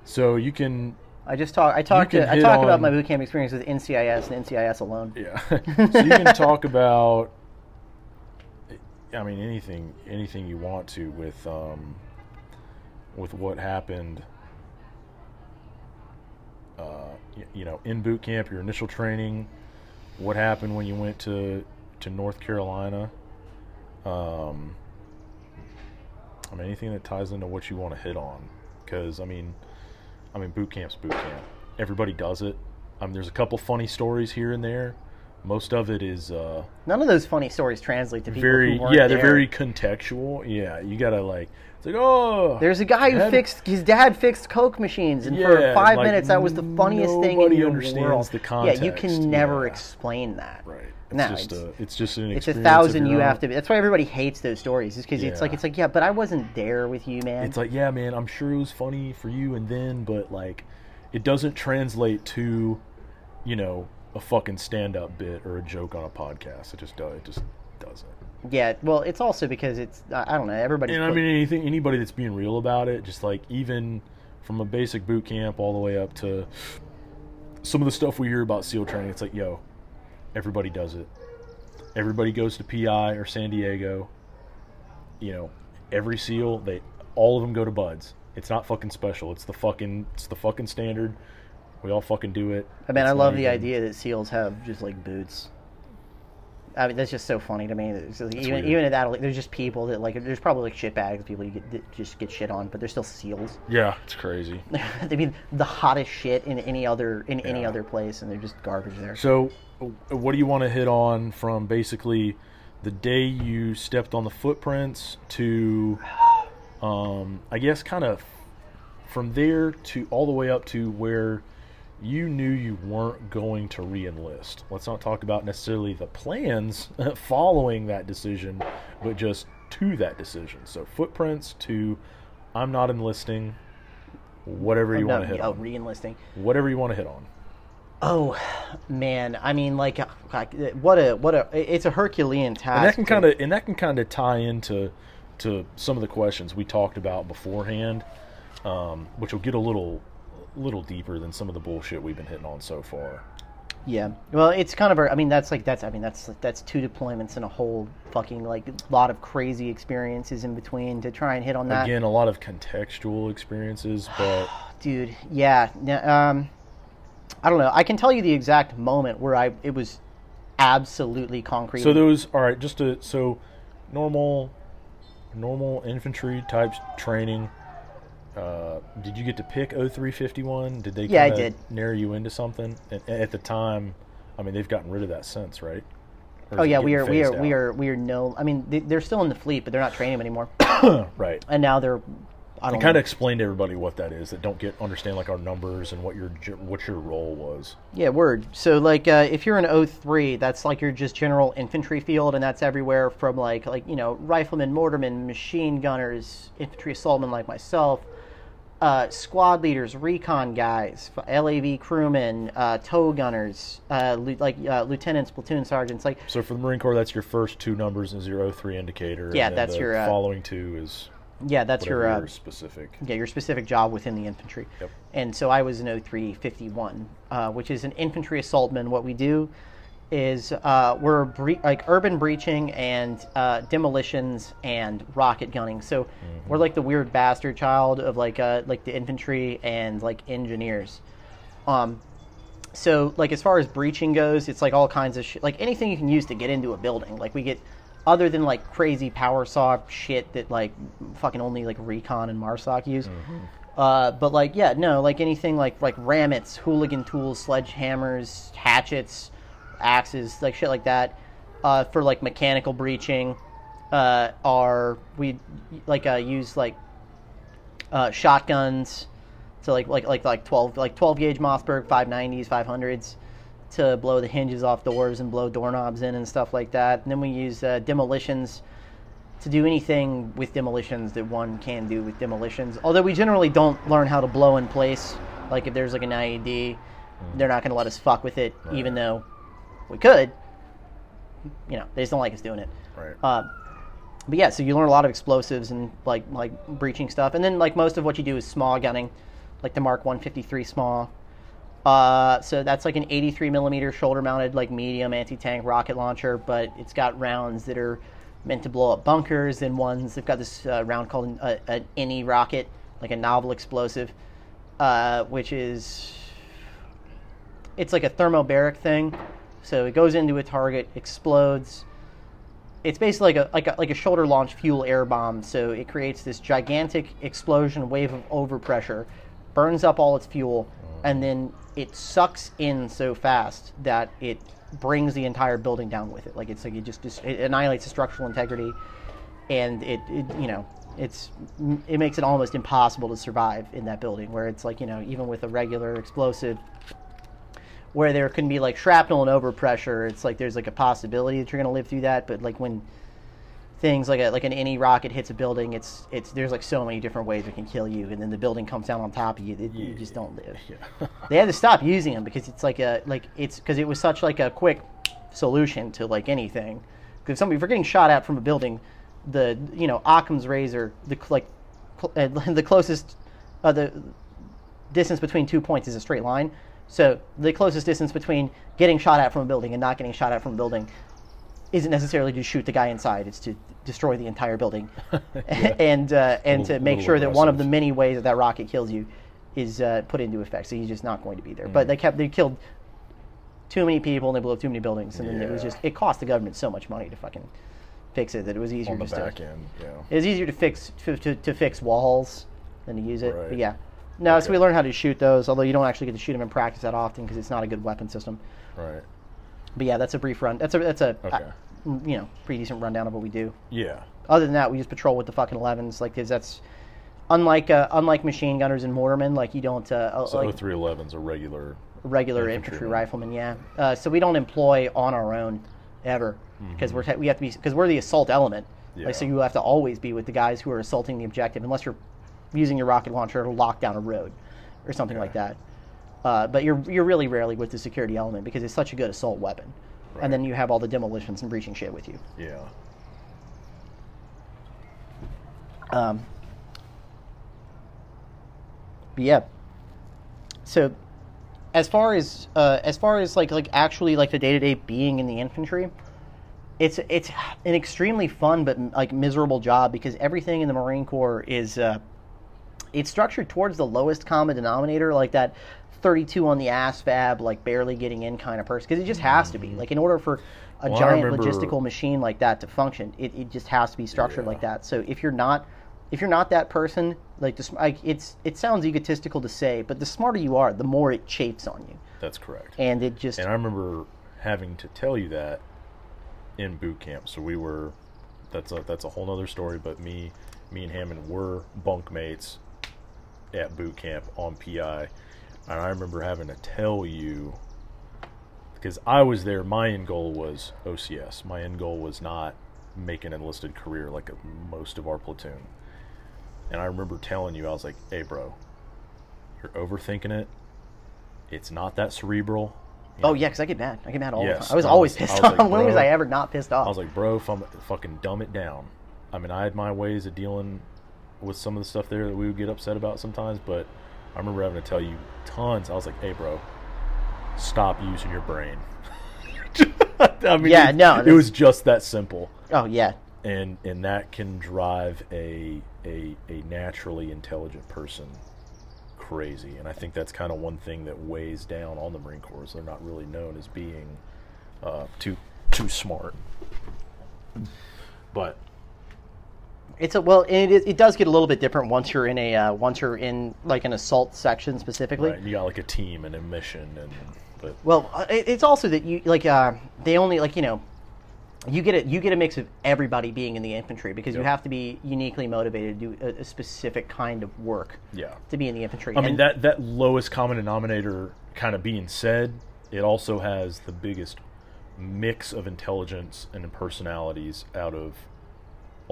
so you can I just talk. I talk to, I talk about my boot camp experience with NCIS and NCIS alone. Yeah. so you can talk about I mean anything anything you want to with um with what happened uh you know in boot camp your initial training what happened when you went to to North Carolina? Um I mean anything that ties into what you want to hit on cuz I mean I mean boot camp's boot camp. Everybody does it. Um, there's a couple funny stories here and there. Most of it is uh, None of those funny stories translate to people very who weren't yeah they're there. very contextual. Yeah you gotta like it's like oh There's a guy who had- fixed his dad fixed Coke machines, and for five like, minutes that was the funniest thing in the understands world. the yeah, you can never yeah. explain that. right it's No, just it's- a it's just an It's a thousand you own. have to. Be. That's why everybody hates those stories. Is because it's like Yeah. it's like yeah, but I wasn't there with you, man. it's like yeah man i'm sure it was funny for you and then but like it doesn't translate to you know a fucking stand-up bit or a joke on a podcast it just does it just yeah, well, it's also because it's I don't know. everybody. and I mean anything anybody that's being real about it, just like even from a basic boot camp all the way up to some of the stuff we hear about SEAL training, it's like, yo, everybody does it. Everybody goes to PI or San Diego. You know, every SEAL, they all of them go to BUD/S. It's not fucking special. It's the fucking it's the fucking standard. We all fucking do it. I mean, It's I love not the even- idea that seals have just like boots. I mean, that's just so funny to me. Just- even weird. even at that, like, there's just people that like there's probably like shit bags, people you get that just get shit on, but they're still seals. Yeah, it's crazy. I mean, the hottest shit in any other in any other place, and they're just garbage there. So, what do you want to hit on from basically the day you stepped on the footprints to, um, I guess, kind of from there to all the way up to where you knew you weren't going to re-enlist. Let's not talk about necessarily the plans following that decision, but just to that decision. So, footprints to I'm not enlisting. Whatever you No, want to hit oh, on. re-enlisting. Whatever you want to hit on. Oh man, I mean, like, uh, like, what a what a it's a Herculean task. and that can kind of and that can kind of tie into to some of the questions we talked about beforehand, um, which will get a little little deeper than some of the bullshit we've been hitting on so far. Yeah. Well, it's kind of. a- I mean, that's like that's. I mean, that's that's two deployments and a whole fucking like lot of crazy experiences in between to try and hit on that. Again, a lot of contextual experiences, but Dude, yeah. Um, I don't know. I can tell you the exact moment where I it was absolutely concrete. so those all right. Just to so normal normal infantry types training. Uh, did you get to pick 0351? Did they Yeah, I did. narrow you into something? And and at the time, I mean, they've gotten rid of that since, right? Oh yeah, we are we are phased we are we are no. I mean, they, they're still in the fleet, but they're not training them anymore. right. and now they're. I don't kind of explain to everybody what that is that don't get understand like our numbers and what your what your role was. Yeah, word. So like uh, if you're an 03, that's like your just general infantry field and that's everywhere from like like you know, riflemen, mortarmen, machine gunners, infantry assaultmen like myself, uh, squad leaders, recon guys, LAV crewmen, uh, tow gunners, uh, lieu- like uh, lieutenants, platoon sergeants, like So for the Marine Corps, that's your first two numbers and zero three indicator. Yeah, and that's the your, uh, following two is yeah, that's your uh, your specific. yeah, your specific job within the infantry. Yep. And so I was an 0351, uh, which is an infantry assaultman. What we do is uh, we're bre- like urban breaching and uh, demolitions and rocket gunning. So we're like the weird bastard child of like uh, like the infantry and like engineers. Um, so like as far as breaching goes, it's like all kinds of shit, like anything you can use to get into a building. Like we get other than like crazy power saw shit that like fucking only like recon and marsoc use. Uh, but like yeah, no, like anything like like ramets, Halligan tools, sledgehammers, hatchets, axes, like shit like that. Uh, for like mechanical breaching, uh, are we like uh, use like uh, shotguns to like like like like 12 like 12 gauge Mossberg 590s 500s to blow the hinges off doors and blow doorknobs in and stuff like that. And then we use uh, demolitions to do anything with demolitions that one can do with demolitions. Although we generally don't learn how to blow in place. Like if there's like an IED, they're not going to let us fuck with it, even though we could. You know, they just don't like us doing it. Right. Uh, but yeah, so you learn a lot of explosives and like like breaching stuff, and then like most of what you do is SMAW gunning, like the Mark 153 SMAW. Uh, so that's like an 83 millimeter shoulder mounted like medium anti tank rocket launcher, but it's got rounds that are meant to blow up bunkers, and ones they've got this uh, round called an, a, an NE rocket, like a novel explosive, uh, which is it's like a thermobaric thing. So it goes into a target, explodes. It's basically like a like a like a shoulder launch fuel air bomb. So it creates this gigantic explosion wave of overpressure, burns up all its fuel, and then it sucks in so fast that it brings the entire building down with it. Like it's like it just, it annihilates the structural integrity, and it, it you know it's it makes it almost impossible to survive in that building. Where it's like you know even with a regular explosive, where there can be like shrapnel and overpressure, it's like there's like a possibility that you're going to live through that. But like when things like a, like an NE rocket hits a building, it's it's there's like so many different ways it can kill you, and then the building comes down on top of you. It, You just don't live. Yeah. They had to stop using them because it's like a like it's because it was such like a quick solution to like anything. Because somebody if you're getting shot at from a building, the you know Occam's razor, the like cl- uh, the closest uh, the distance between two points is a straight line. So the closest distance between getting shot at from a building and not getting shot at from a building isn't necessarily to shoot the guy inside; it's to destroy the entire building, and uh, and Little- to make sure that one of the many ways that that rocket kills you is uh, put into effect. So he's just not going to be there. Mm. But they kept they killed too many people and they blew up too many buildings, and then it was just it cost the government so much money to fucking fix it that it was easier on the just back to end. Yeah. it was easier to fix to, to, to fix walls than to use it. Right. But yeah. No, so we learned how to shoot those, although you don't actually get to shoot them in practice that often because it's not a good weapon system. Right. But yeah, that's a brief run. That's a that's a Okay. uh, you know pretty decent rundown of what we do. Yeah. Other than that, we just patrol with the fucking 11s. like because that's unlike uh, unlike machine gunners and mortarmen. Like you don't uh, uh, So like 0311's a regular. regular infantry, riflemen. Yeah. Uh, so we don't employ on our own ever because we're te- we have to be because we're the assault element. Like so Mm-hmm. You have to always be with the guys who are assaulting the objective unless you're using your rocket launcher to lock down a road or something like that. Uh, but you're you're really rarely with the security element because it's such a good assault weapon. Right. And then you have all the demolitions and breaching shit with you. Yeah. Um, but yeah. So, as far as uh, as far as like like actually like the day to day being in the infantry, it's it's an extremely fun but like miserable job because everything in the Marine Corps is uh, it's structured towards the lowest common denominator, like that. 32 on the ASVAB, like barely getting in kind of person, because it just has to be. Mm-hmm. Like, in order for a Well, giant remember- logistical machine like that to function, it, it just has to be structured Yeah. like that. So if you're not if you're not that person, like the, like it's it sounds egotistical to say, but the smarter you are, the more it chafes on you, That's correct. and it just And I remember having to tell you that in boot camp. So we were that's a that's a whole other story, but me me and Hammond were bunkmates at boot camp on PI. And I remember having to tell you because I was there, my end goal was OCS. My end goal was not make an enlisted career like most of our platoon. And I remember telling you, I was like, hey, bro, you're overthinking it. It's not that cerebral. You oh know, yeah, because I get mad. I get mad all Yes, the time. I was I always was- pissed was off. like, when was I ever not pissed off? I was like, bro, if I'm fucking dumb it down. I mean, I had my ways of dealing with some of the stuff there that we would get upset about sometimes, but I remember having to tell you tons. I was like, hey, bro, stop using your brain. I mean, Yeah, it, no, it was just that simple, oh yeah, and and that can drive a a a naturally intelligent person crazy. And I think that's kind of one thing that weighs down on the Marine Corps. They're not really known as being uh, too too smart. But it's a well, and it is, it does get a little bit different once you're in a uh, once you're in like an assault section specifically. right, you got like a team and a mission, and but Well, uh, it's also that you like uh, they only like you know you get a you get a mix of everybody being in the infantry because you have to be uniquely motivated to do a, a specific kind of work yeah. to be in the infantry. I mean that that lowest common denominator kind of being said, it also has the biggest mix of intelligence and personalities out of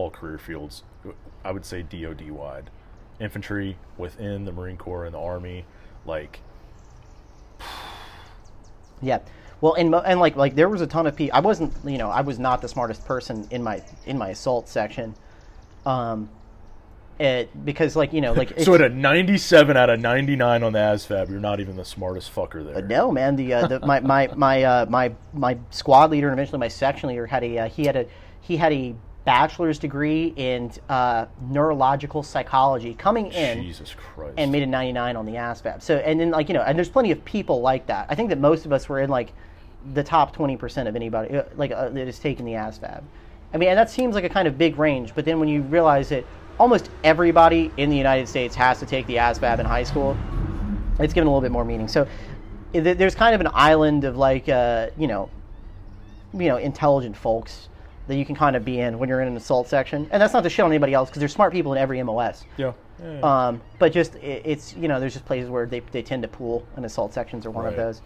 all career fields. I would say DoD wide, infantry within the Marine Corps and the Army, like Yeah. Well, and and like like there was a ton of people. I wasn't, you know, I was not the smartest person in my in my assault section, um, it because like you know like so at a 97 out of 99 on the ASVAB, you're not even the smartest fucker there. no man the, uh, the my my my uh, my my squad leader and eventually my section leader had a uh, he had a he had a bachelor's degree in uh, neurological psychology coming in Jesus Christ. and made a 99 on the ASVAB. So, and then like you know, and there's plenty of people like that. I think that most of us were in like the top 20% of anybody uh, like uh, that has taken the ASVAB. I mean, and that seems like a kind of big range, but then when you realize that almost everybody in the United States has to take the ASVAB in high school, it's given a little bit more meaning. So, there's kind of an island of like uh, you know, you know, intelligent folks that you can kind of be in when you're in an assault section. And that's not to shit on anybody else because there's smart people in every MOS. yeah. yeah, yeah. Um, but just it, it's you know there's just places where they, they tend to pool and assault sections are one of those.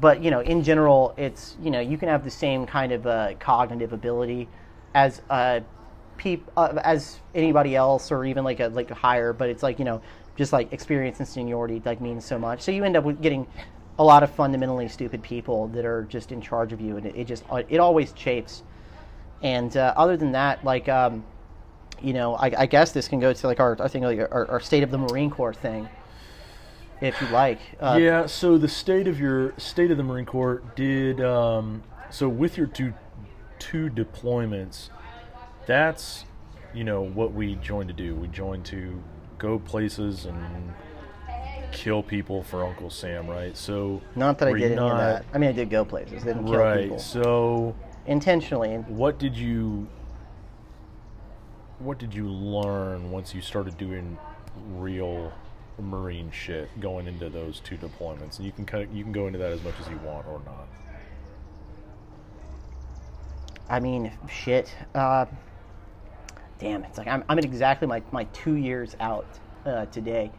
But you know in general it's you know you can have the same kind of uh, cognitive ability as uh, peop, uh, as anybody else or even like a like a higher. But it's like you know just like experience and seniority like means so much. So you end up with getting a lot of fundamentally stupid people that are just in charge of you, and it, it just it always chafes. And uh, other than that, like. Um, you know, I, I guess this can go to like our I think like our, our state of the Marine Corps thing, if you like. Uh, yeah. So the state of your state of the Marine Corps did. Um, so with your two two deployments, that's you know what we joined to do. We joined to go places and kill people for Uncle Sam, right? So Not that I did you any of that. I mean, I did go places. Didn't kill right. people So intentionally. what did you what did you learn once you started doing real marine shit going into those two deployments and you can kind of, you can go into that as much as you want or not I mean, shit. Uh, damn, it's like I'm, I'm at exactly my, my two years out uh, today.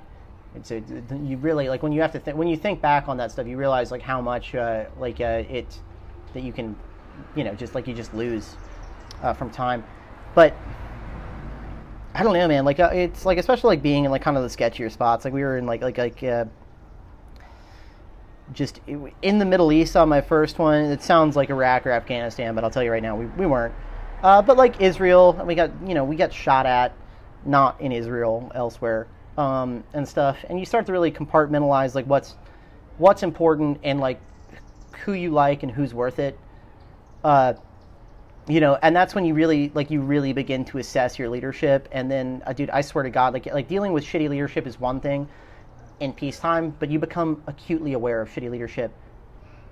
And so you really like when you have to think when you think back on that stuff, you realize like how much uh, like uh, it that you can, you know, just like you just lose uh, from time. But I don't know, man. Like uh, it's like especially like being in like kind of the sketchier spots. Like we were in like like like. Uh, just in the Middle East on my first one. It sounds like Iraq or Afghanistan, but I'll tell you right now, we, we weren't. Uh, but like Israel, we got you know we got shot at, not in Israel, elsewhere, um, and stuff. And you start to really compartmentalize like what's what's important and like who you like and who's worth it. Uh, you know, and that's when you really like you really begin to assess your leadership. And then, uh, dude, I swear to God, like like dealing with shitty leadership is one thing in peacetime, but you become acutely aware of shitty leadership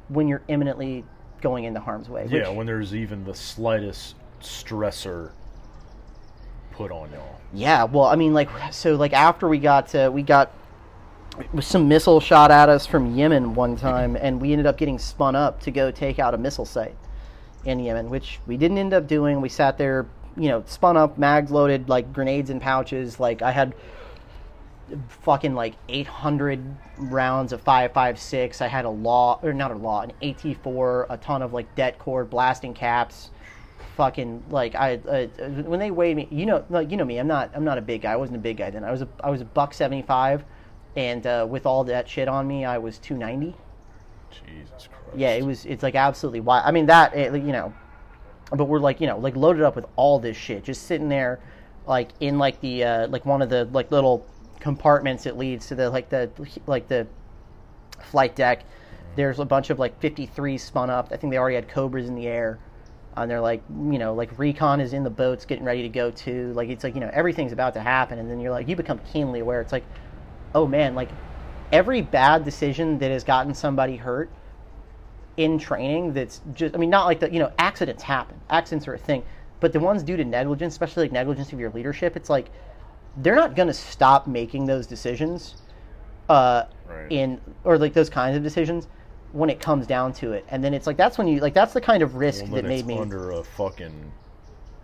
when you're imminently going into harm's way. yeah which- when there's even the slightest stressor put on y'all Yeah, well, I mean, like, so, like, after we got, uh, we got some missile shot at us from Yemen one time, and we ended up getting spun up to go take out a missile site in Yemen, which we didn't end up doing. We sat there, you know, spun up, mags loaded, like grenades in pouches. Like, I had fucking like 800 rounds of 556. I had a law, or not a law, an AT4, a ton of like det cord blasting caps fucking like I uh, when they weighed me, you know, like, you know me. I'm not I'm not a big guy. I wasn't a big guy then. I was a I was a buck seventy five, and uh, with all that shit on me, I was two ninety. jesus christ Yeah, it was. It's like absolutely wild. I mean that it, you know, but we're like you know like loaded up with all this shit, just sitting there, like in like the uh, like one of the like little compartments that leads to the like the like the flight deck. There's a bunch of like 53 spun up. I think they already had Cobras in the air. And they're like, you know, like recon is in the boats getting ready to go to Like it's like, you know, everything's about to happen. And then you're like, you become keenly aware. It's like, oh man, like every bad decision that has gotten somebody hurt in training that's just I mean not like the you know accidents happen. Accidents are a thing. But the ones due to negligence especially like negligence of your leadership it's like they're not going to stop making those decisions uh Right. in or like those kinds of decisions when it comes down to it. And then it's like that's when you like that's the kind of risk Well, that made me under a fucking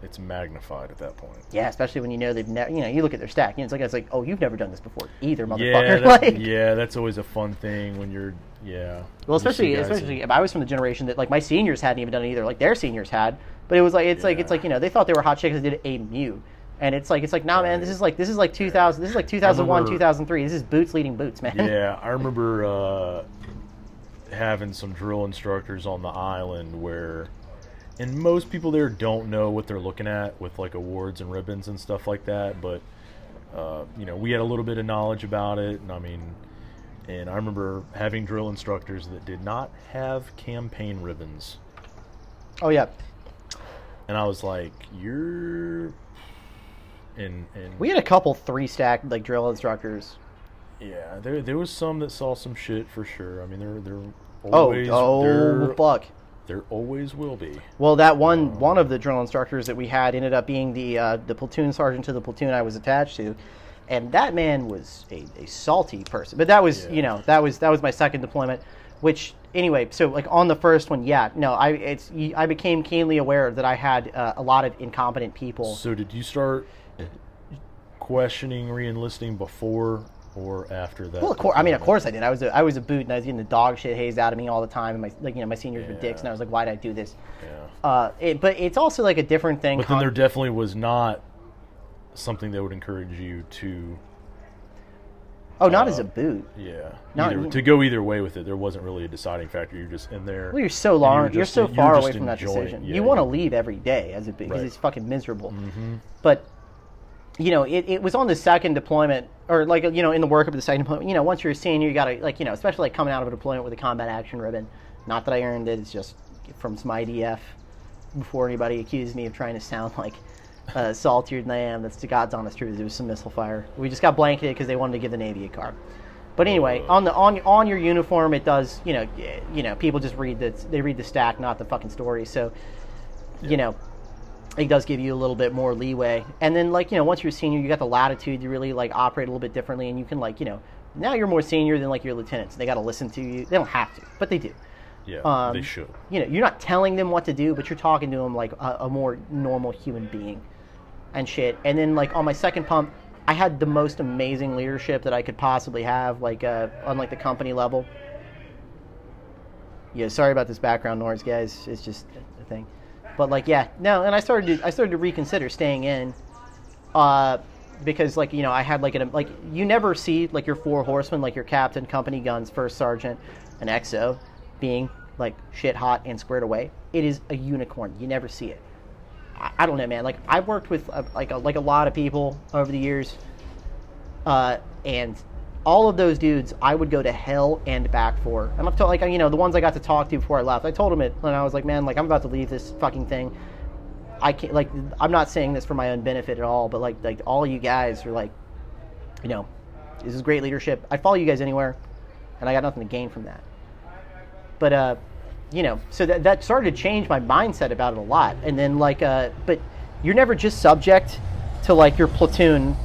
it's magnified at that point. Yeah especially when you know they've never you know you look at their stack and it's like it's like oh you've never done this before either yeah, motherfucker. that- like yeah that's always a fun thing when you're yeah Well, especially especially if I was from the generation that like my seniors hadn't even done it either. Like their seniors had, but it was like it's like it's like you know they thought they were hot chicks that did a MEU, and it's like it's like nah man this is like this is like 2000 this is like 2001 remember- 2003 this is boots leading boots man. Yeah, I remember uh, having some drill instructors on the island where, and most people there don't know what they're looking at with like awards and ribbons and stuff like that. But uh, you know, we had a little bit of knowledge about it, and I mean, and I remember having drill instructors that did not have campaign ribbons, Oh yeah, and I was like, "You're." And, and we had a couple three stack like drill instructors. yeah, there there was some that saw some shit for sure. I mean, there there Oh always oh there, fuck. there always will be. Well, that one one of the drill instructors that we had ended up being the uh, the platoon sergeant to the platoon I was attached to, and that man was a, a salty person. But that was Yeah. you know that was that was my second deployment. Which anyway, so like on the first one, yeah, no, I it's I became keenly aware that I had uh, a lot of incompetent people. So did you start questioning re-enlisting before or after that? Well, of course, I mean, of course I did. I was a, I was a boot, and I was getting the dog shit hazed out of me all the time. And my like you know my seniors were dicks, and I was like, why did I do this? Yeah. Uh, it, but it's also like a different thing. But then there definitely was not something that would encourage you to, oh, not uh, as a boot. yeah, Not- either, to go either way with it. There wasn't really a deciding factor. You're just in there. Well, you're so long. were You are just- so you were far away from that decision. yeah, you want to leave every day as a because Right. it's fucking miserable. Mhm. But you know, it, it was on the second deployment, or like you know, in the workup of the second deployment. You know, once you're a senior, you gotta like you know, especially like coming out of a deployment with a combat action ribbon. Not that I earned it; it's just from some IDF. Before anybody accused me of trying to sound like uh, saltier than I am, that's the God's honest truth. It was some missile fire. We just got blanketed because they wanted to give the Navy a car. But anyway, Ugh. on the on on your uniform, it does. You know, you know, people just read the they read the stack, not the fucking story. So, you know, it does give you a little bit more leeway. And then, like you know, once you're a senior, you got the latitude to really like operate a little bit differently, and you can like you know, now you're more senior than like your lieutenants. They got to listen to you. They don't have to, but they do. Yeah, Um, they should. You know, you're not telling them what to do, but you're talking to them like a, a more normal human being and shit. And then like on my second pump, I had the most amazing leadership that I could possibly have, like uh, on like the company level. Yeah, sorry about this background noise, guys. It's just a thing. But like, yeah, no. And I started to I started to reconsider staying in, uh, because like you know I had like an like you never see like your four horsemen like your captain, company guns, first sergeant, and XO being like shit hot and squared away. It is a unicorn. You never see it. I, I don't know, man. Like I've worked with uh, like a, like a lot of people over the years, uh, and all of those dudes I would go to hell and back for. And I've told like you know the ones I got to talk to before I left. I told them it when I was like, man, like I'm about to leave this fucking thing. I can't like I'm not saying this for my own benefit at all, but like like all you guys are like, you know, this is great leadership. I'd follow you guys anywhere, and I got nothing to gain from that. But uh, you know, so that that started to change my mindset about it a lot. And then like uh, but you're never just subject to like your platoon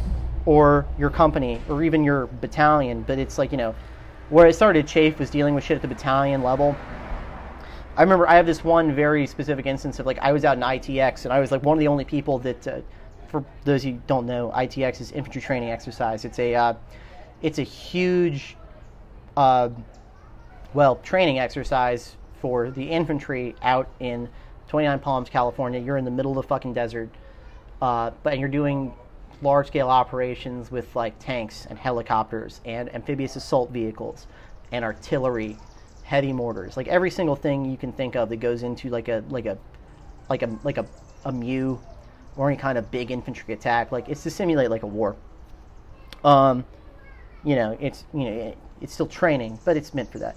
or your company or even your battalion, but it's like you know, where I started to chafe was dealing with shit at the battalion level. I remember I have this one very specific instance of like I was out in ITX and I was like one of the only people that, uh, for those who don't know, ITX is infantry training exercise. It's a, uh, it's a huge, uh, well, training exercise for the infantry out in 29 Palms, California. You're in the middle of the fucking desert, uh, but you're doing large scale operations with like tanks and helicopters and amphibious assault vehicles and artillery heavy mortars, like every single thing you can think of that goes into like a like a like a like a, a MEU or any kind of big infantry attack. Like it's to simulate like a war. Um, you know, it's you know it, it's still training, but it's meant for that.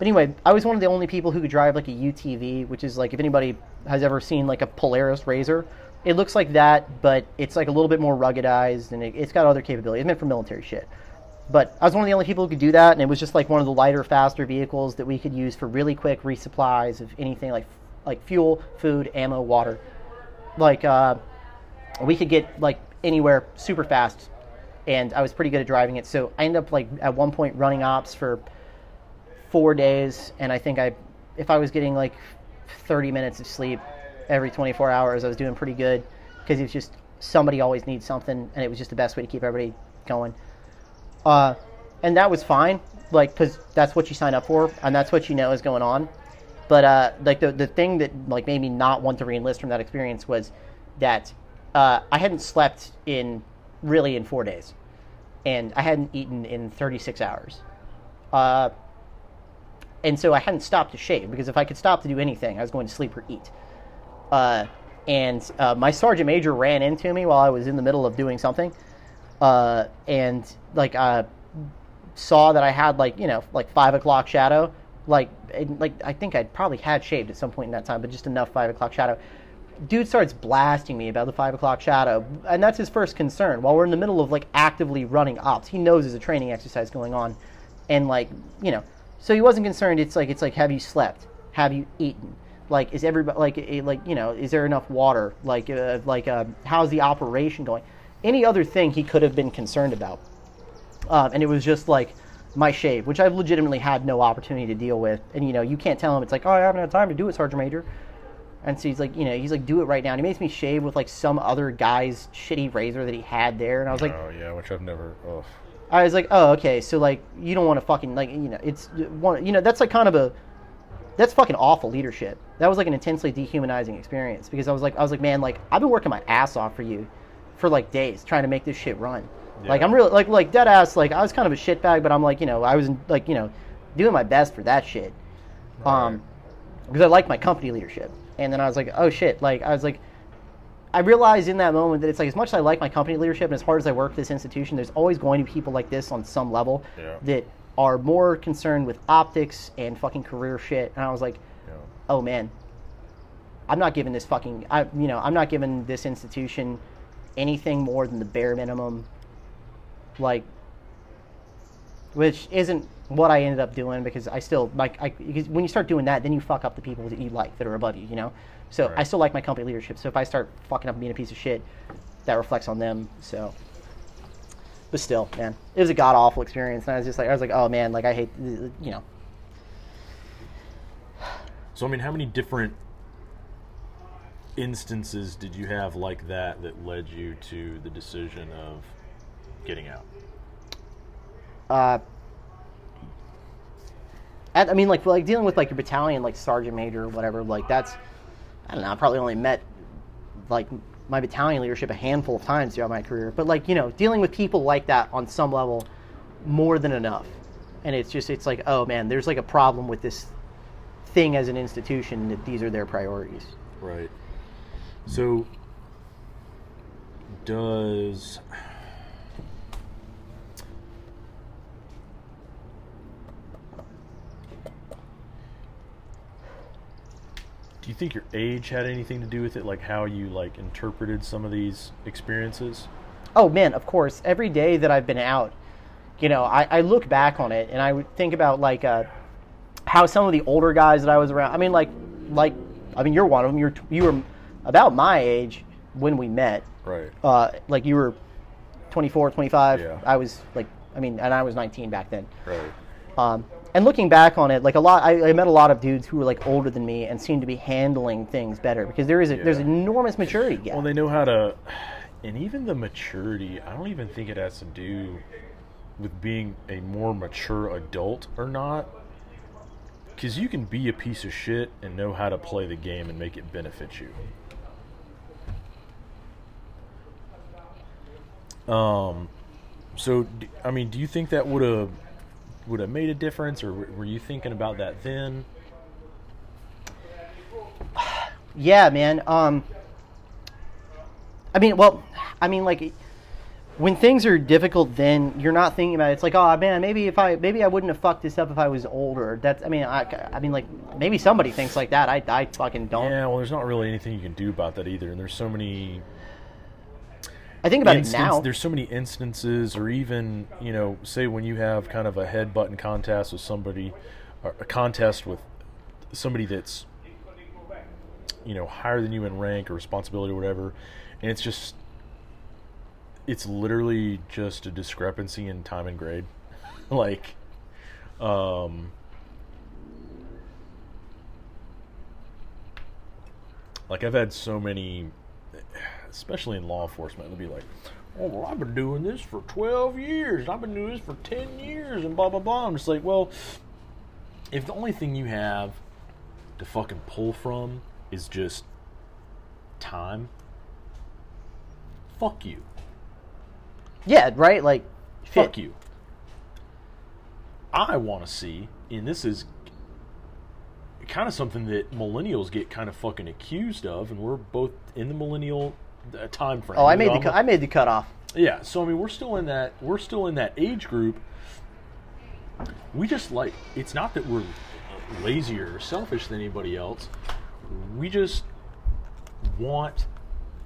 But anyway, I was one of the only people who could drive like a UTV, which is like if anybody has ever seen like a Polaris RZR, it looks like that, but it's like a little bit more ruggedized and it, it's got other capabilities. It's meant for military shit. But I was one of the only people who could do that, and it was just like one of the lighter, faster vehicles that we could use for really quick resupplies of anything like like fuel, food, ammo, water. Like uh, we could get like anywhere super fast, and I was pretty good at driving it. So I ended up like at one point running ops for four days, and I think I, if I was getting like 30 minutes of sleep every 24 hours, I was doing pretty good because it's just somebody always needs something, and it was just the best way to keep everybody going. Uh, and that was fine, like because that's what you sign up for, and that's what you know is going on. But uh, like the the thing that like made me not want to reenlist from that experience was that uh, I hadn't slept in really in four days, and I hadn't eaten in 36 hours. Uh, and so I hadn't stopped to shave because if I could stop to do anything, I was going to sleep or eat. Uh, and uh, my sergeant major ran into me while I was in the middle of doing something, uh, and like uh, saw that I had like you know like five o'clock shadow, like and, like I think I'd probably had shaved at some point in that time, but just enough five o'clock shadow. Dude starts blasting me about the five o'clock shadow, and that's his first concern. While we're in the middle of like actively running ops, he knows there's a training exercise going on, and like you know, so he wasn't concerned. It's like it's like have you slept? Have you eaten? Like is everybody like eh, like you know is there enough water? Like uh, like uh, how's the operation going? Any other thing he could have been concerned about, um, and it was just like my shave, which I've legitimately had no opportunity to deal with. And you know you can't tell him it's like oh I haven't had time to do it, Sergeant Major. And so he's like, you know, he's like, do it right now. And he makes me shave with like some other guy's shitty razor that he had there. And I was like, oh yeah, which I've never. Oh, I was like, oh, okay. So like, you don't want to fucking like, you know, it's one, you know, that's like kind of a, that's fucking awful leadership. That was like an intensely dehumanizing experience because I was like, I was like, man, like I've been working my ass off for you, for like days trying to make this shit run. Like I'm really like like dead ass. Like I was kind of a shitbag, but I'm like, you know, I was like, you know, doing my best for that shit. Um, because I like my company leadership. And then I was like, oh shit. Like I was like, I realized in that moment that it's like as much as I like my company leadership and as hard as I work for this institution, there's always going to be people like this on some level Yeah. that are more concerned with optics and fucking career shit. And I was like, yeah. oh man, I'm not giving this fucking, I you know, I'm not giving this institution anything more than the bare minimum. Like, which isn't what I ended up doing because I still like I because when you start doing that, then you fuck up the people that you like that are above you, you know. So I still like my company leadership. So if I start fucking up and being a piece of shit, that reflects on them. So, but still, man, it was a god awful experience, and I was just like, I was like, oh man, like I hate, you know. So I mean, how many different instances did you have like that that led you to the decision of getting out? uh, at, I mean, like like dealing with like your battalion, like sergeant major or whatever. Like that's, I don't know. I probably only met like my battalion leadership a handful of times throughout my career. But like you know, dealing with people like that on some level, more than enough. And it's just it's like, oh man, there's like a problem with this thing as an institution that these are their priorities. Right. So does Do you think your age had anything to do with it like how you like interpreted some of these experiences? Oh man, of course. Every day that I've been out, you know, I, I look back on it and I would think about like uh, how some of the older guys that I was around. I mean, like, like, I mean, you're one of them. You're you were about my age when we met. Right. Uh, like you were 24, 25. Yeah. I was like, I mean, and I was 19 back then. Right. Um, and looking back on it, like a lot, I, I met a lot of dudes who were like older than me and seemed to be handling things better because there is a, there's Yeah. an enormous maturity gap. Well, they know how to, and even the maturity. I don't even think it has to do with being a more mature adult or not. Because you can be a piece of shit and know how to play the game and make it benefit you. Um, so I mean, do you think that would have would have made a difference, or were you thinking about that then? Yeah, man. Um, I mean, well, I mean, like, when things are difficult, then you're not thinking about it. It's like, oh man, maybe if I, maybe I wouldn't have fucked this up if I was older. That's, I mean, I, I mean, like, maybe somebody thinks like that. I, I fucking don't. Yeah, well, there's not really anything you can do about that either, and there's so many I think about instance- it now. There's so many instances, or even you know, say when you have kind of a head button contest with somebody, or a contest with somebody that's you know higher than you in rank or responsibility or whatever, and it's just it's literally just a discrepancy in time and grade, like. Um, like I've had so many especially in law enforcement, they'll be like, "Oh, well, I've been doing this for twelve years. I've been doing this for ten years, and blah blah blah." I'm just like, well, if the only thing you have to fucking pull from is just time, fuck you, yeah, right. Like, fuck you. I want to see, and this is kind of something that millennials get kind of fucking accused of, and we're both in the millennial uh, time frame. Oh, I made know, the, cu- a- I made the cutoff. yeah, so I mean, we're still in that we're still in that age group. We just like it's not that we're lazier or selfish than anybody else. We just want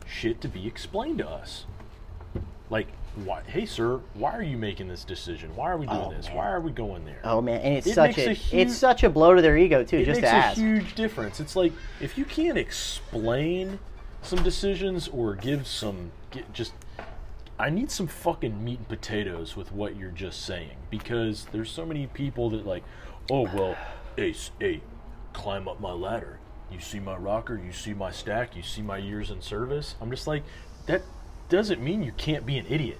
shit to be explained to us. Like, why, hey, sir, why are you making this decision? Why are we doing Oh, this? man. Why are we going there? Oh man, and it's It such a, a huge- it's such a blow to their ego too. it just makes a ask. huge difference. It's like if you can't explain some decisions or give some just I need some fucking meat and potatoes with what you're just saying because there's so many people that like, oh well, hey, hey, climb up my ladder. You see my rocker, you see my stack, you see my years in service. I'm just like, that doesn't mean you can't be an idiot.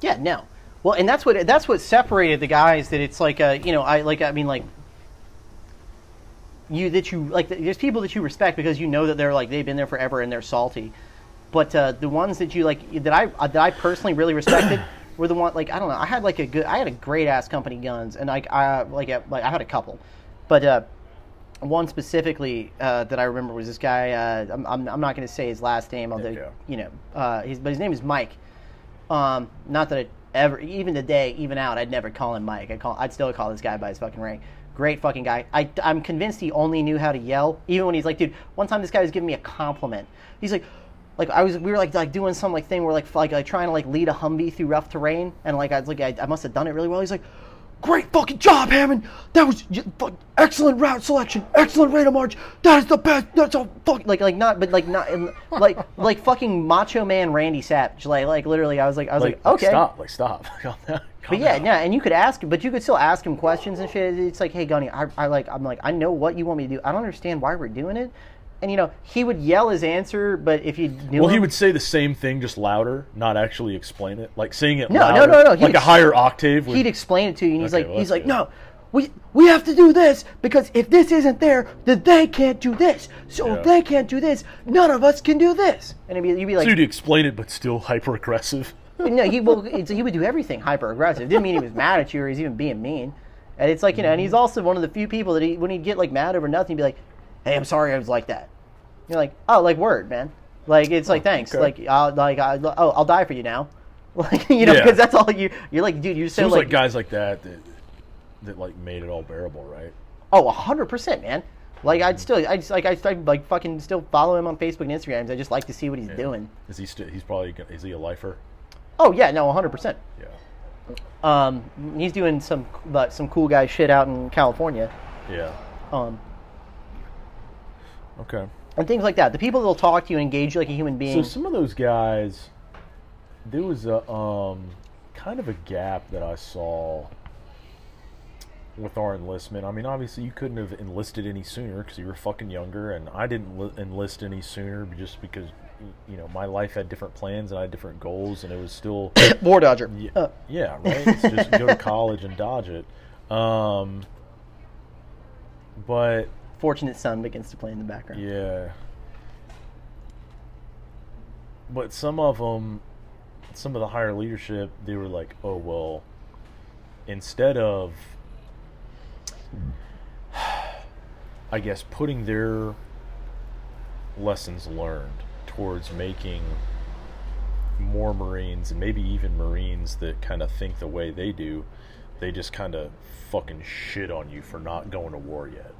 Yeah, no. Well, and that's what that's what separated the guys. That it's like a you know I like I mean like you that you like. There's people that you respect because you know that they're like they've been there forever and they're salty. But uh, the ones that you like that I uh, that I personally really respected were the one like I don't know. I had like a good I had a great ass company guns and like I like a, like I had a couple, but. uh one specifically uh, that I remember was this guy. Uh, I'm, I'm, I'm not going to say his last name, although yeah. you know, uh, his, but his name is Mike. Um, not that I ever, even today, even out, I'd never call him Mike. I call, I'd still call this guy by his fucking rank. Great fucking guy. I, I'm convinced he only knew how to yell, even when he's like, dude. One time, this guy was giving me a compliment. He's like, like I was, we were like like doing some like thing where like like, like trying to like lead a Humvee through rough terrain, and like I was like I, I must have done it really well. He's like, great fucking job, Hammond. That was excellent route selection, excellent rate of march. That is the best. That's all fucking like like not, but like not in, like like fucking Macho Man Randy Savage. Like like literally, I was like I was like, okay. stop, like stop. Calm down, calm But yeah, yeah, and you could ask, but you could still ask him questions and shit. It's like, hey, Gunny, I, I like, I'm like, I know what you want me to do. I don't understand why we're doing it. And you know, he would yell his answer, but if you knew Well, he would say the same thing just louder, not actually explain it. Like saying it No, no, louder, no, no, he'd like a higher octave. Would, he'd explain it to you, and he's Okay, like, well, he's like, good. no, we we have to do this because if this isn't there, then they can't do this. So Yeah. if they can't do this, none of us can do this. And it'd be, you'd be like, so he'd explain it, but still hyper aggressive. no, he will. It's, he would do everything hyper aggressive. Didn't mean he was mad at you or he's even being mean. And it's like you know, and he's mm-hmm. also one of the few people that he, when he'd get like mad over nothing, he'd be like, "Hey, I'm sorry, I was like that." You're like, "Oh, like word, man." Like it's like thanks. okay. Like I'll like I, oh, I'll die for you now. Like you know, Yeah. because that's all you. You're like, dude, you're So so it was like, like guys like that that that like made it all bearable, right? oh, hundred percent, man. Like I'd still, I just like I would like fucking still follow him on Facebook and Instagrams. I just like to see what he's doing. Is he still? He's probably. gonna- Is he a lifer? Oh yeah, no, hundred percent. Yeah. Um, he's doing some like, some cool guy shit out in California. Yeah. Um, Okay. And things like that. The people that'll talk to you and engage you like a human being. So some of those guys, there was a um, kind of a gap that I saw with our enlistment. I mean, obviously you couldn't have enlisted any sooner because you were fucking younger, and I didn't enlist any sooner just because you know my life had different plans and I had different goals, and it was still War Dodger. yeah, yeah right. It's just go to college and dodge it. Um, but Fortunate Son begins to play in the background. yeah. But some of them, some of the higher leadership, they were like, oh, well, instead of, I guess, putting their lessons learned towards making more Marines and maybe even Marines that kind of think the way they do, they just kind of fucking shit on you for not going to war yet.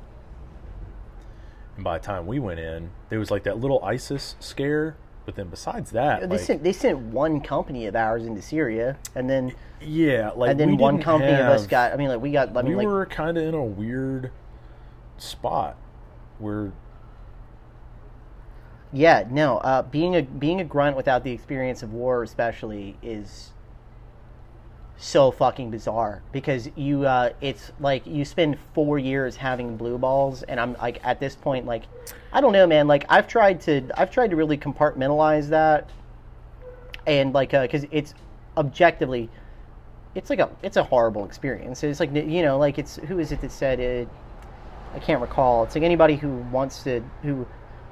And by the time we went in, there was like that little ISIS scare. But then besides that, They like, sent they sent one company of ours into Syria, and then yeah, like and then one company of us have- got. I mean, like we got. I mean, we like were kind of in a weird spot where yeah, no. Uh, being a being a grunt without the experience of war, especially, is so fucking bizarre because you uh, it's like you spend four years having blue balls and i'm like at this point like i don't know man. Like i've tried to i've tried to really compartmentalize that and like because it's objectively it's like a it's a horrible experience. It's like you know like it's who is it that said it? I can't recall. It's like anybody who wants to who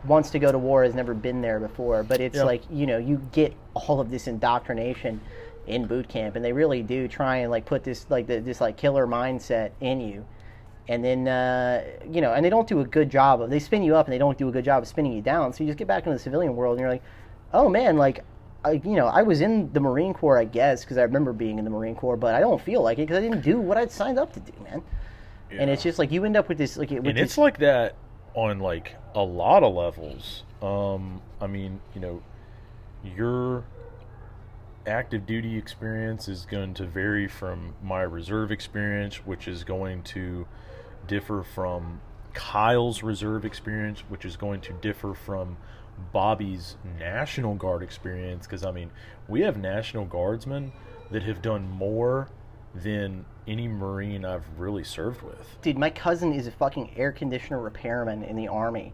wants to go to war has never been there before. But it's Yeah. like you know you get all of this indoctrination in boot camp and they really do try and like put this like the, this like killer mindset in you. And then uh, you know and they don't do a good job of they spin you up and they don't do a good job of spinning you down. So you just get back into the civilian world and you're like oh man like I, you know i was in the marine corps i guess because i remember being in the marine corps but i don't feel like it because i didn't do what i'd signed up to do man. Yeah. and it's just like you end up with this like with and this, it's like that on like a lot of levels. Um i mean you know your active duty experience is going to vary from my reserve experience which is going to differ from kyle's reserve experience which is going to differ from bobby's national guard experience. Because i mean we have national guardsmen that have done more than any marine i've really served with. Dude my cousin is a fucking air conditioner repairman in the army.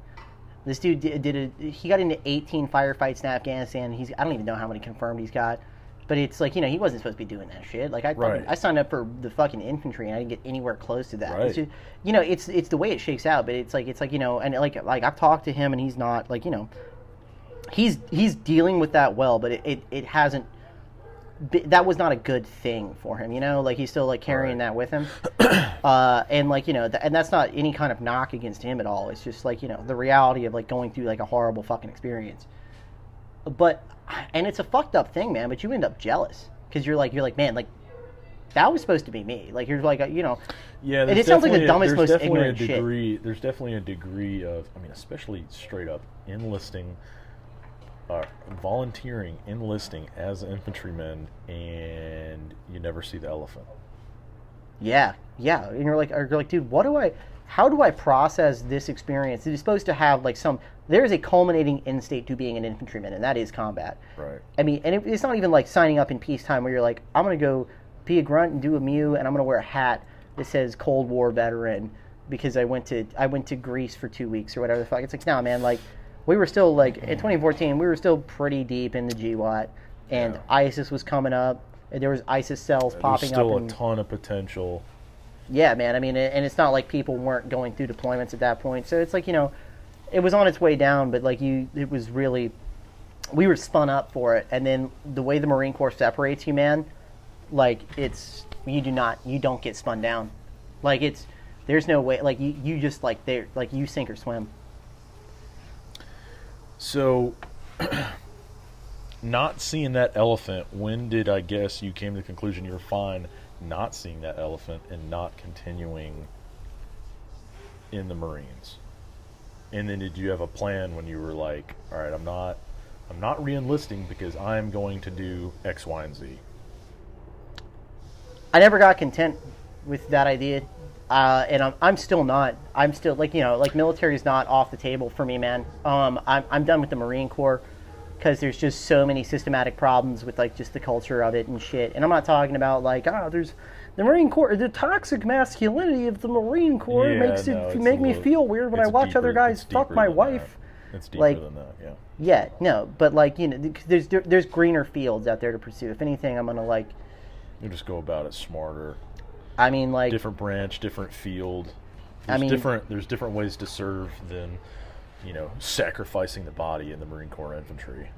This dude did, a he got into 18 firefights in afghanistan. He's i don't even know how many confirmed he's got but it's like you know he wasn't supposed to be doing that shit like i Right. i signed up for the fucking infantry and i didn't get anywhere close to that Right. Just- you know it's it's the way it shakes out but it's like it's like you know and like like i've talked to him and he's not like you know he's he's dealing with that well but it, it, it hasn't that was not a good thing for him, you know. Like he's still like carrying Right. that with him, uh, and like you know, th- and that's not any kind of knock against him at all. It's just like you know the reality of like going through like a horrible fucking experience. But and it's a fucked up thing, man. But you end up jealous because you're like you're like man, like that was supposed to be me. Like you're like you know, Yeah, And it sounds like the a- dumbest, there's most ignorant a shit. There's definitely a degree of, I mean, especially straight up enlisting, uh, volunteering, enlisting as infantrymen, and you never see the elephant. Yeah, yeah. And you're like, you're like, dude, what do I? How do I process this experience? It is supposed to have like some. There is a culminating end state to being an infantryman, and that is combat. Right. I mean, and it, it's not even like signing up in peacetime where you're like, I'm gonna go be a grunt and do a MEU, and I'm gonna wear a hat that says Cold War veteran because I went to I went to Greece for two weeks or whatever the fuck. It's like, no, man, like we were still like in 2014, we were still pretty deep in the GWOT, and Yeah. ISIS was coming up. And there was ISIS cells There's popping still up. a and- ton of potential. Yeah, man. I mean, and it's not like people weren't going through deployments at that point. So it's like you know, it was on its way down, but like you, it was really, we were spun up for it. And then the way the Marine Corps separates you, man, like it's you do not, you don't get spun down. Like it's, there's no way. Like you, you just like there like you sink or swim. So, not seeing that elephant, when did I guess you came to the conclusion you're fine not seeing that elephant and not continuing in the Marines? And then did you have a plan when you were like, all right, I'm not, I'm not re-enlisting because I'm going to do X, Y, and Z. I never got content with that idea, uh, and I'm, I'm still not. I'm still like you know like military is not off the table for me, man. Um, I'm I'm done with the Marine Corps because there's just so many systematic problems with like just the culture of it and shit. And I'm not talking about like ah, there's the Marine Corps, the toxic masculinity of the Marine Corps Yeah, makes it it's make me little- feel weird when I watch deeper- other guys fuck my wife. That. It's deeper Like- than that, yeah. Yeah, no, but like you know, there's there's greener fields out there to pursue. If anything, I'm gonna like. You just go about it smarter. I mean, like different branch, different field. I mean- different. There's different ways to serve than, you know, sacrificing the body in the Marine Corps infantry.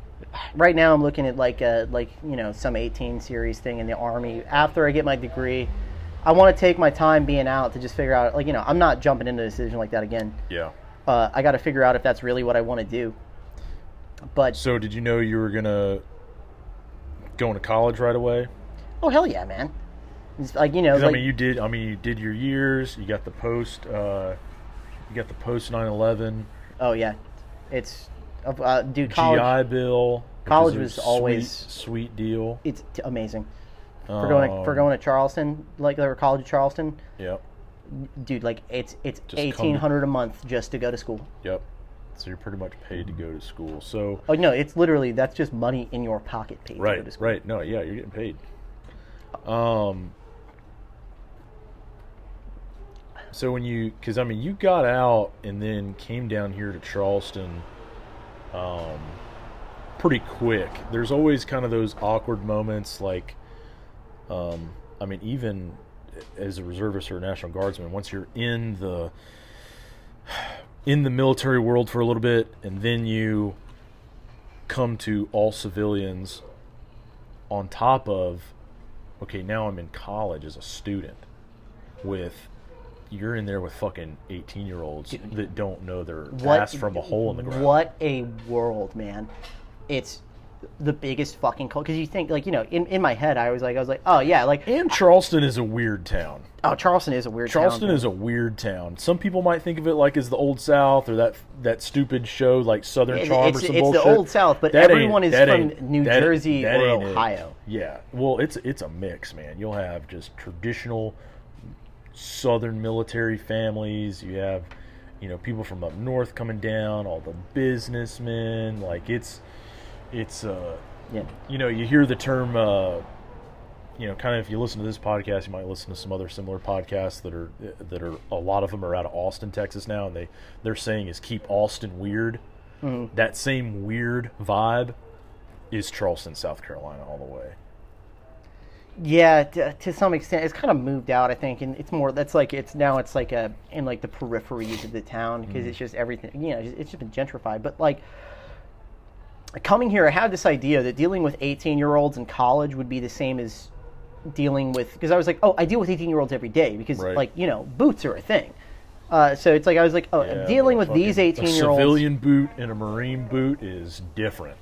Right now I'm looking at like a like you know some 18 series thing in the army. After I get my degree, I want to take my time being out to just figure out like you know I'm not jumping into a decision like that again. Yeah. Uh, I got to figure out if that's really what I want to do. But So did you know you were gonna go into college right away? oh hell yeah, man! It's like you know, like I mean, you did. I mean, you did your years. You got the post. Uh, you got the post 9/11 oh yeah, it's uh, dude college. GI Bill. college was sweet, always- sweet deal. It's t- amazing for going to, for Um, going to Charleston, like the college of Charleston, Yep. dude. Like it's it's Just eighteen hundred a month just to go to school. Yep. So you're pretty much paid to go to school. So Oh no, it's literally that's just money in your pocket paid to go to school. right. No, yeah, you're getting paid. Um. So when you, because I mean, you got out and then came down here to Charleston, um, pretty quick. There's always kind of those awkward moments, like, um, I mean, even as a reservist or a National Guardsman, once you're in the in the military world for a little bit, and then you come to all civilians on top of okay now i'm in college as a student with you're in there with fucking 18 year olds that don't know their ass from a hole in the ground What a world, man! It's the biggest fucking cult because you think like you know in, in my head I was like I was like oh yeah like and charleston is a weird town oh Charleston is a weird charleston town, is a weird town some people might think of it like as the old south or that that stupid show like southern It- charm it's, or some it's bullshit the old South, but That everyone is from New Jersey or ain't it. Ohio. Yeah. Well, it's it's a mix, man. You'll have just traditional southern military families. You have, you know, people from up north coming down, all the businessmen. Like it's it's uh Yeah, you know, you hear the term uh you know, kind of if you listen to this podcast, you might listen to some other similar podcasts that are that are a lot of them are out of Austin, Texas now, and they they're saying is keep Austin weird. That same weird vibe is Charleston, South Carolina, all the way. Yeah. To, to some extent, it's kind of moved out. I think, and it's more. That's like it's now. It's like a in like the peripheries of the town because Mm-hmm. it's just everything. You know, it's just been gentrified. But like coming here, I had this idea that dealing with 18 year olds in college would be the same as dealing with because I was like, oh, I deal with 18 year olds every day because Right. like you know boots are a thing. Uh, so it's like I was like, oh, Yeah, dealing with these eighteen-year-olds. civilian boot and a marine boot is different.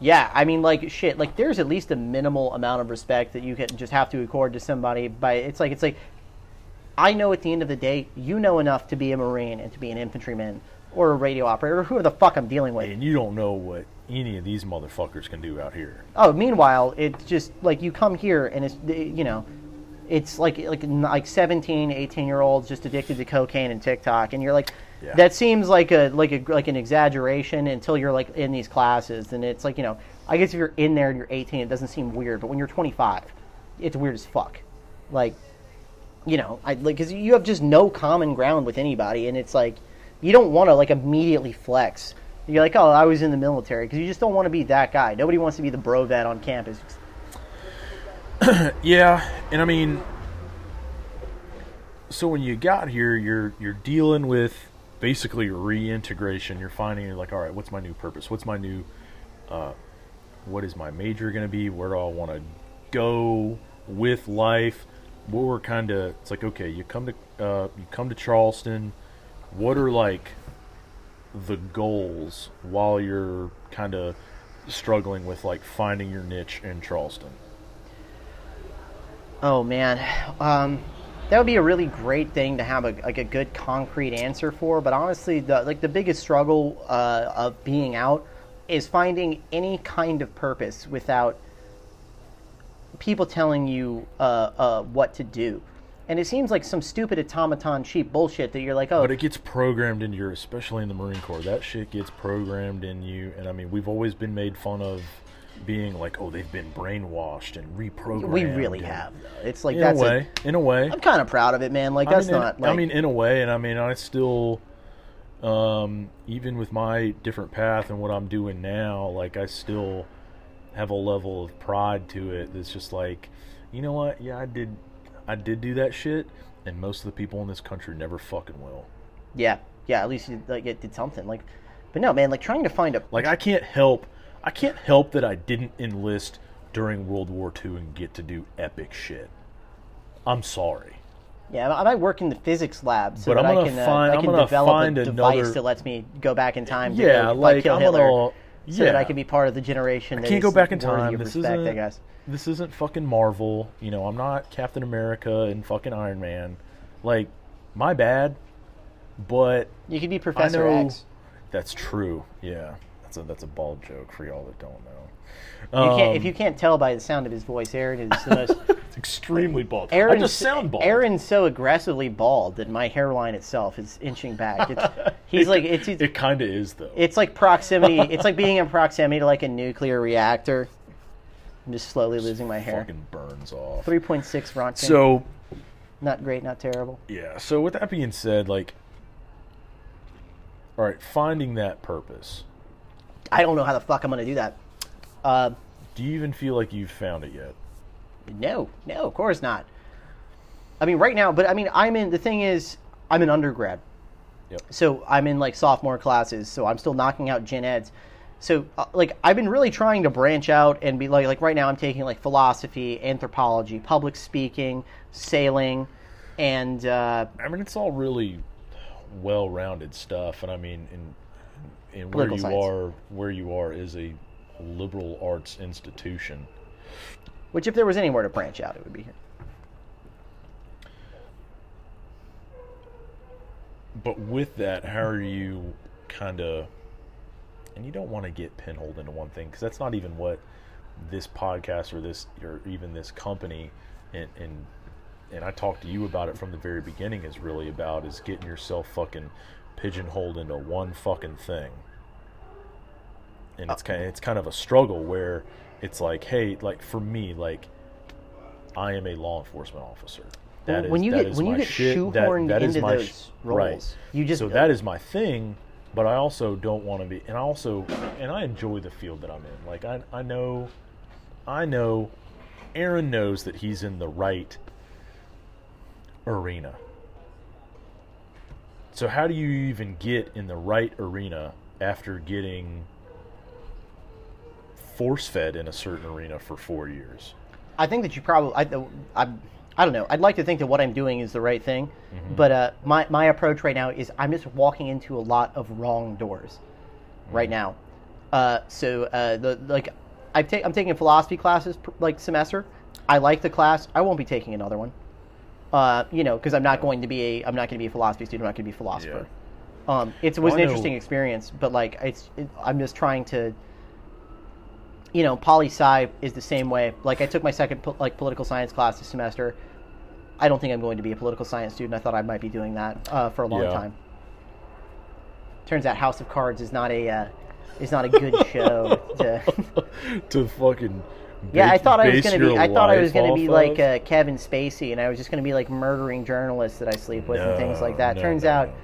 Yeah, I mean, like shit. Like, there's at least a minimal amount of respect that you can just have to accord to somebody. By it's like it's like, I know at the end of the day, you know enough to be a marine and to be an infantryman or a radio operator or who the fuck I'm dealing with. And you don't know what any of these motherfuckers can do out here. Oh, meanwhile, it's just like you come here and it's you know, it's like like like 17, 18 year olds just addicted to cocaine and TikTok, and you're like, Yeah. that seems like a like a like an exaggeration until you're like in these classes, and it's like you know, I guess if you're in there and you're 18, it doesn't seem weird, but when you're 25, it's weird as fuck. Like, you know, I like because you have just no common ground with anybody, and it's like you don't want to like immediately flex. You're like, oh, I was in the military because you just don't want to be that guy. Nobody wants to be the bro vet on campus. Yeah, and I mean, so when you got here, you're you're dealing with basically reintegration. You're finding like, all right, what's my new purpose? What's my new, uh, what is my major going to be? Where do I want to go with life? What were kind of? It's like, okay, you come to uh, you come to Charleston. What are like the goals while you're kind of struggling with like finding your niche in Charleston? Oh man, um, that would be a really great thing to have a, like a good concrete answer for. But honestly, the like the biggest struggle uh, of being out is finding any kind of purpose without people telling you uh, uh, what to do. And it seems like some stupid automaton cheap bullshit that you're like, oh, But it gets programmed into your, especially in the Marine Corps. That shit gets programmed in you, and I mean, we've always been made fun of being like, oh, they've been brainwashed and reprogrammed. we really and- have. Though. It's like In that's a way, in a way. I'm kind of proud of it, man. Like I that's mean, in- not. Like, I mean, in a way, and I mean, I still, um, even with my different path and what I'm doing now, like I still have a level of pride to it. That's just like, you know what? Yeah, I did, I did do that shit, and most of the people in this country never fucking will. yeah, yeah. At least you like it did something. Like, but no, man. Like trying to find a Like I can't help, I can't help that I didn't enlist during World War II and get to do epic shit. I'm sorry. Yeah, I might work in the physics lab so But that I can, uh, find- I I'm can develop a device another- that lets me go back in time. To Yeah, go like, kill I'm Hitler, gonna- so that I can be part of the generation. That can't go back in time. This respect, isn't. I guess. This isn't fucking Marvel. You know, I'm not Captain America and fucking Iron Man. Like, my bad. But You could be Professor X. that's true. Yeah, that's a that's a bald joke for y'all that don't know. You can't, if Um, you can't tell by the sound of his voice, Aaron is the most. it's extremely bald. I Aaron's, just sound bald. Aaron's so aggressively bald that my hairline itself is inching back. It's, he's like it's it's, It kind of is though. it's like proximity. It's like being in proximity to like a nuclear reactor. I'm just slowly losing my hair. fucking burns off. Three point six Rontgen. So not great, not terrible. yeah. So with that being said, like, all right, finding that purpose. I don't know how the fuck I'm gonna do that. Uh, Do you even feel like you've found it yet? no, no, of course not. I mean, right now, but I mean, I'm in. The thing is, I'm an undergrad, Yep. so I'm in like sophomore classes. So I'm still knocking out gen eds. So uh, like, I've been really trying to branch out and be like, like right now, I'm taking like philosophy, anthropology, public speaking, sailing, and uh, I mean, it's all really well-rounded stuff, and I mean, in, in where you science. are, where you are is a liberal arts institution. which if there was anywhere to branch out, it would be here. But with that, how are you kind of? And you don't want to get pinholed into one thing because that's not even what this podcast or this or even this company and and and I talked to you about it from the very beginning is really about is getting yourself fucking pigeonholed into one fucking thing. And uh, it's kind of, it's kind of a struggle where it's like, hey, like for me, like I am a law enforcement officer. That is when you that get when you get shit. That- shoehorned that is into my those sh- roles, right. you just so that is my thing, but I also don't want to be, and I also, and I enjoy the field that I'm in. Like I, I know, I know, Aaron knows that he's in the right arena. So how do you even get in the right arena after getting force fed in a certain arena for four years? I think that you probably I, I I don't know. I'd like to think that what I'm doing is the right thing, Mm-hmm. but uh, my my approach right now is I'm just walking into a lot of wrong doors, Mm-hmm. right now. Uh, so uh, the like I've ta- I'm taking philosophy classes like semester. I like the class. I won't be taking another one. Uh, you know, because I'm not going to be a I'm not going to be a philosophy student. I'm not going to be a philosopher. Um, it was Well, an interesting experience, but like it's it, I'm just trying to you know, poli sci is the same way. Like I took my second po- like political science class this semester. I don't think I'm going to be a political science student. I thought I might be doing that uh, for a long Yeah. time. Turns out House of Cards is not a uh, is not a good show. To, to fucking. yeah, I thought I was going to be. I thought I was going to be like uh, Kevin Spacey, and I was just going to be like murdering journalists that I sleep with and things like that. no, Turns no, out, no.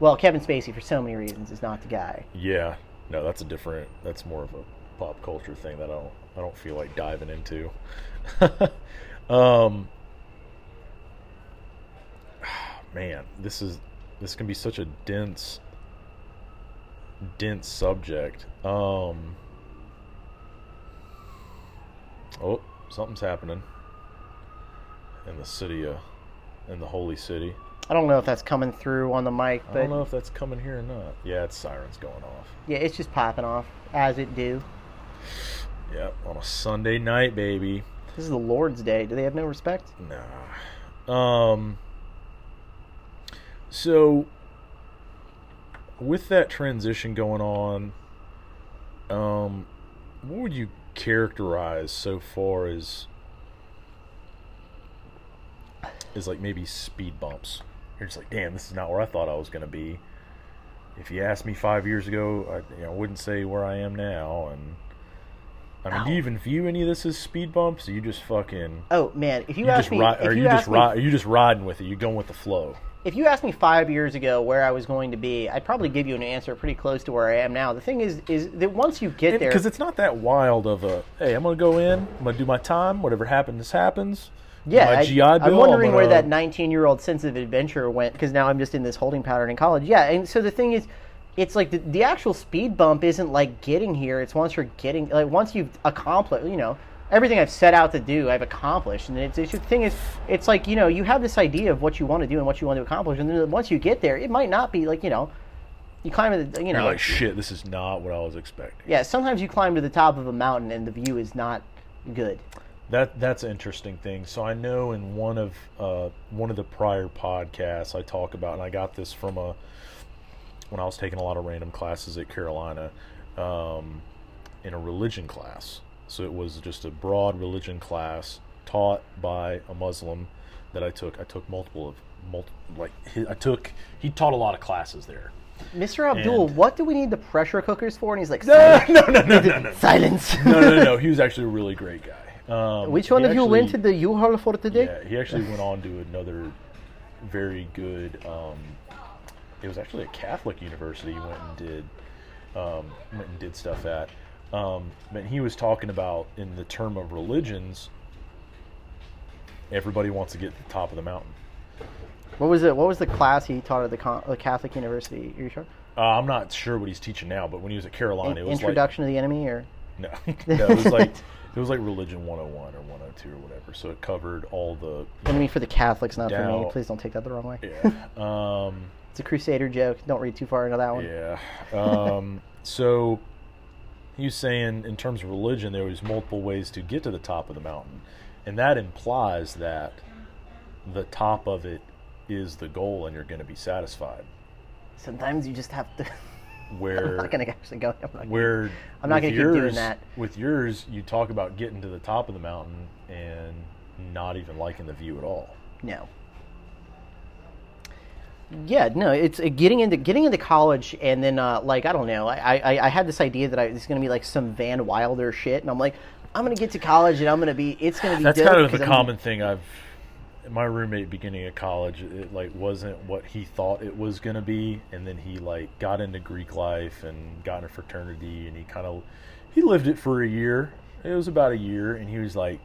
well, Kevin Spacey for so many reasons is not the guy. Yeah, no, that's a different. That's more of a pop culture thing that I don't. I don't feel like diving into. um, man, this is this can be such a dense, dense subject. Um. Oh, something's happening in the city, uh, in the holy city. I don't know if that's coming through on the mic, I don't know if that's coming here or not. Yeah, it's sirens going off. yeah, it's just popping off as it do. Yep, on a Sunday night, baby. This is the Lord's Day. Do they have no respect? Nah. Um. So, with that transition going on, um, what would you characterize so far as is like maybe speed bumps? You're just like, damn, this is not where I thought I was going to be. If you asked me five years ago, I you know, wouldn't say where I am now. And I mean, do you even view any of this as speed bumps? Or you just fucking Oh man, if you, you ask me, ri- if are you, you just me, ri- are you just riding with it? You going with the flow? if you asked me five years ago where I was going to be, I'd probably give you an answer pretty close to where I am now. The thing is, is that once you get there, Because it's not that wild of a hey, I'm gonna go in, I'm gonna do my time, whatever happens happens. Yeah, I, I'm wondering where that 19 year old sense of adventure went because now I'm just in this holding pattern in college. Yeah, and so the thing is, it's like the, the actual speed bump isn't like getting here. It's once you're getting like once you've accomplished, you know. Everything I've set out to do, I've accomplished, and it's, it's the thing is, it's like you know, you have this idea of what you want to do and what you want to accomplish, and then once you get there, it might not be like you know, you climb to the, you You're know, like shit. This is not what I was expecting. yeah. Sometimes you climb to the top of a mountain and the view is not good. That that's an interesting thing. So I know in one of uh, one of the prior podcasts I talk about, and I got this from a when I was taking a lot of random classes at Carolina, um, in a religion class. So it was just a broad religion class taught by a Muslim that I took. I took multiple of multi, like I took. He taught a lot of classes there. Mr. Abdul, And- what do we need the pressure cookers for? And he's like, No, silence. no, no, no, no, no. silence. no, no, no, no. He was actually a really great guy. Um, Which one of you went to the U-Haul for today? Yeah, he actually went on to another very good. Um, it was actually a Catholic university. He went and did um, went and did stuff at. Um, but he was talking about in the term of religions. Everybody wants to get to the top of the mountain. What was it? What was the class he taught at the, con- the Catholic University? Are you sure? Uh, I'm not sure what he's teaching now, but when he was at Carolina, it was Introduction to the Enemy, or no, no, it was like it was like religion 101 or 102 or whatever. So it covered all the Enemy for the Catholics, not for me. Please don't take that the wrong way. yeah. Um, It's a Crusader joke. Don't read too far into that one. Yeah. Um, so he was saying, in terms of religion, there was multiple ways to get to the top of the mountain, and that implies that the top of it is the goal, and you're going to be satisfied. Sometimes you just have to. I'm not gonna actually go. I'm not where I'm not gonna keep doing that. With yours, you talk about getting to the top of the mountain and not even liking the view at all. No. Yeah, no, it's uh, getting into getting into college, and then uh, like I don't know, I, I I had this idea that I was going to be like some Van Wilder shit, and I'm like, I'm going to get to college, and I'm going to be, it's going to be. That's kind of the I'm- common thing I've. My roommate beginning of college, it like wasn't what he thought it was gonna be, and then he like got into Greek life and got in a fraternity, and he kind of he lived it for a year. It was about a year, and he was like,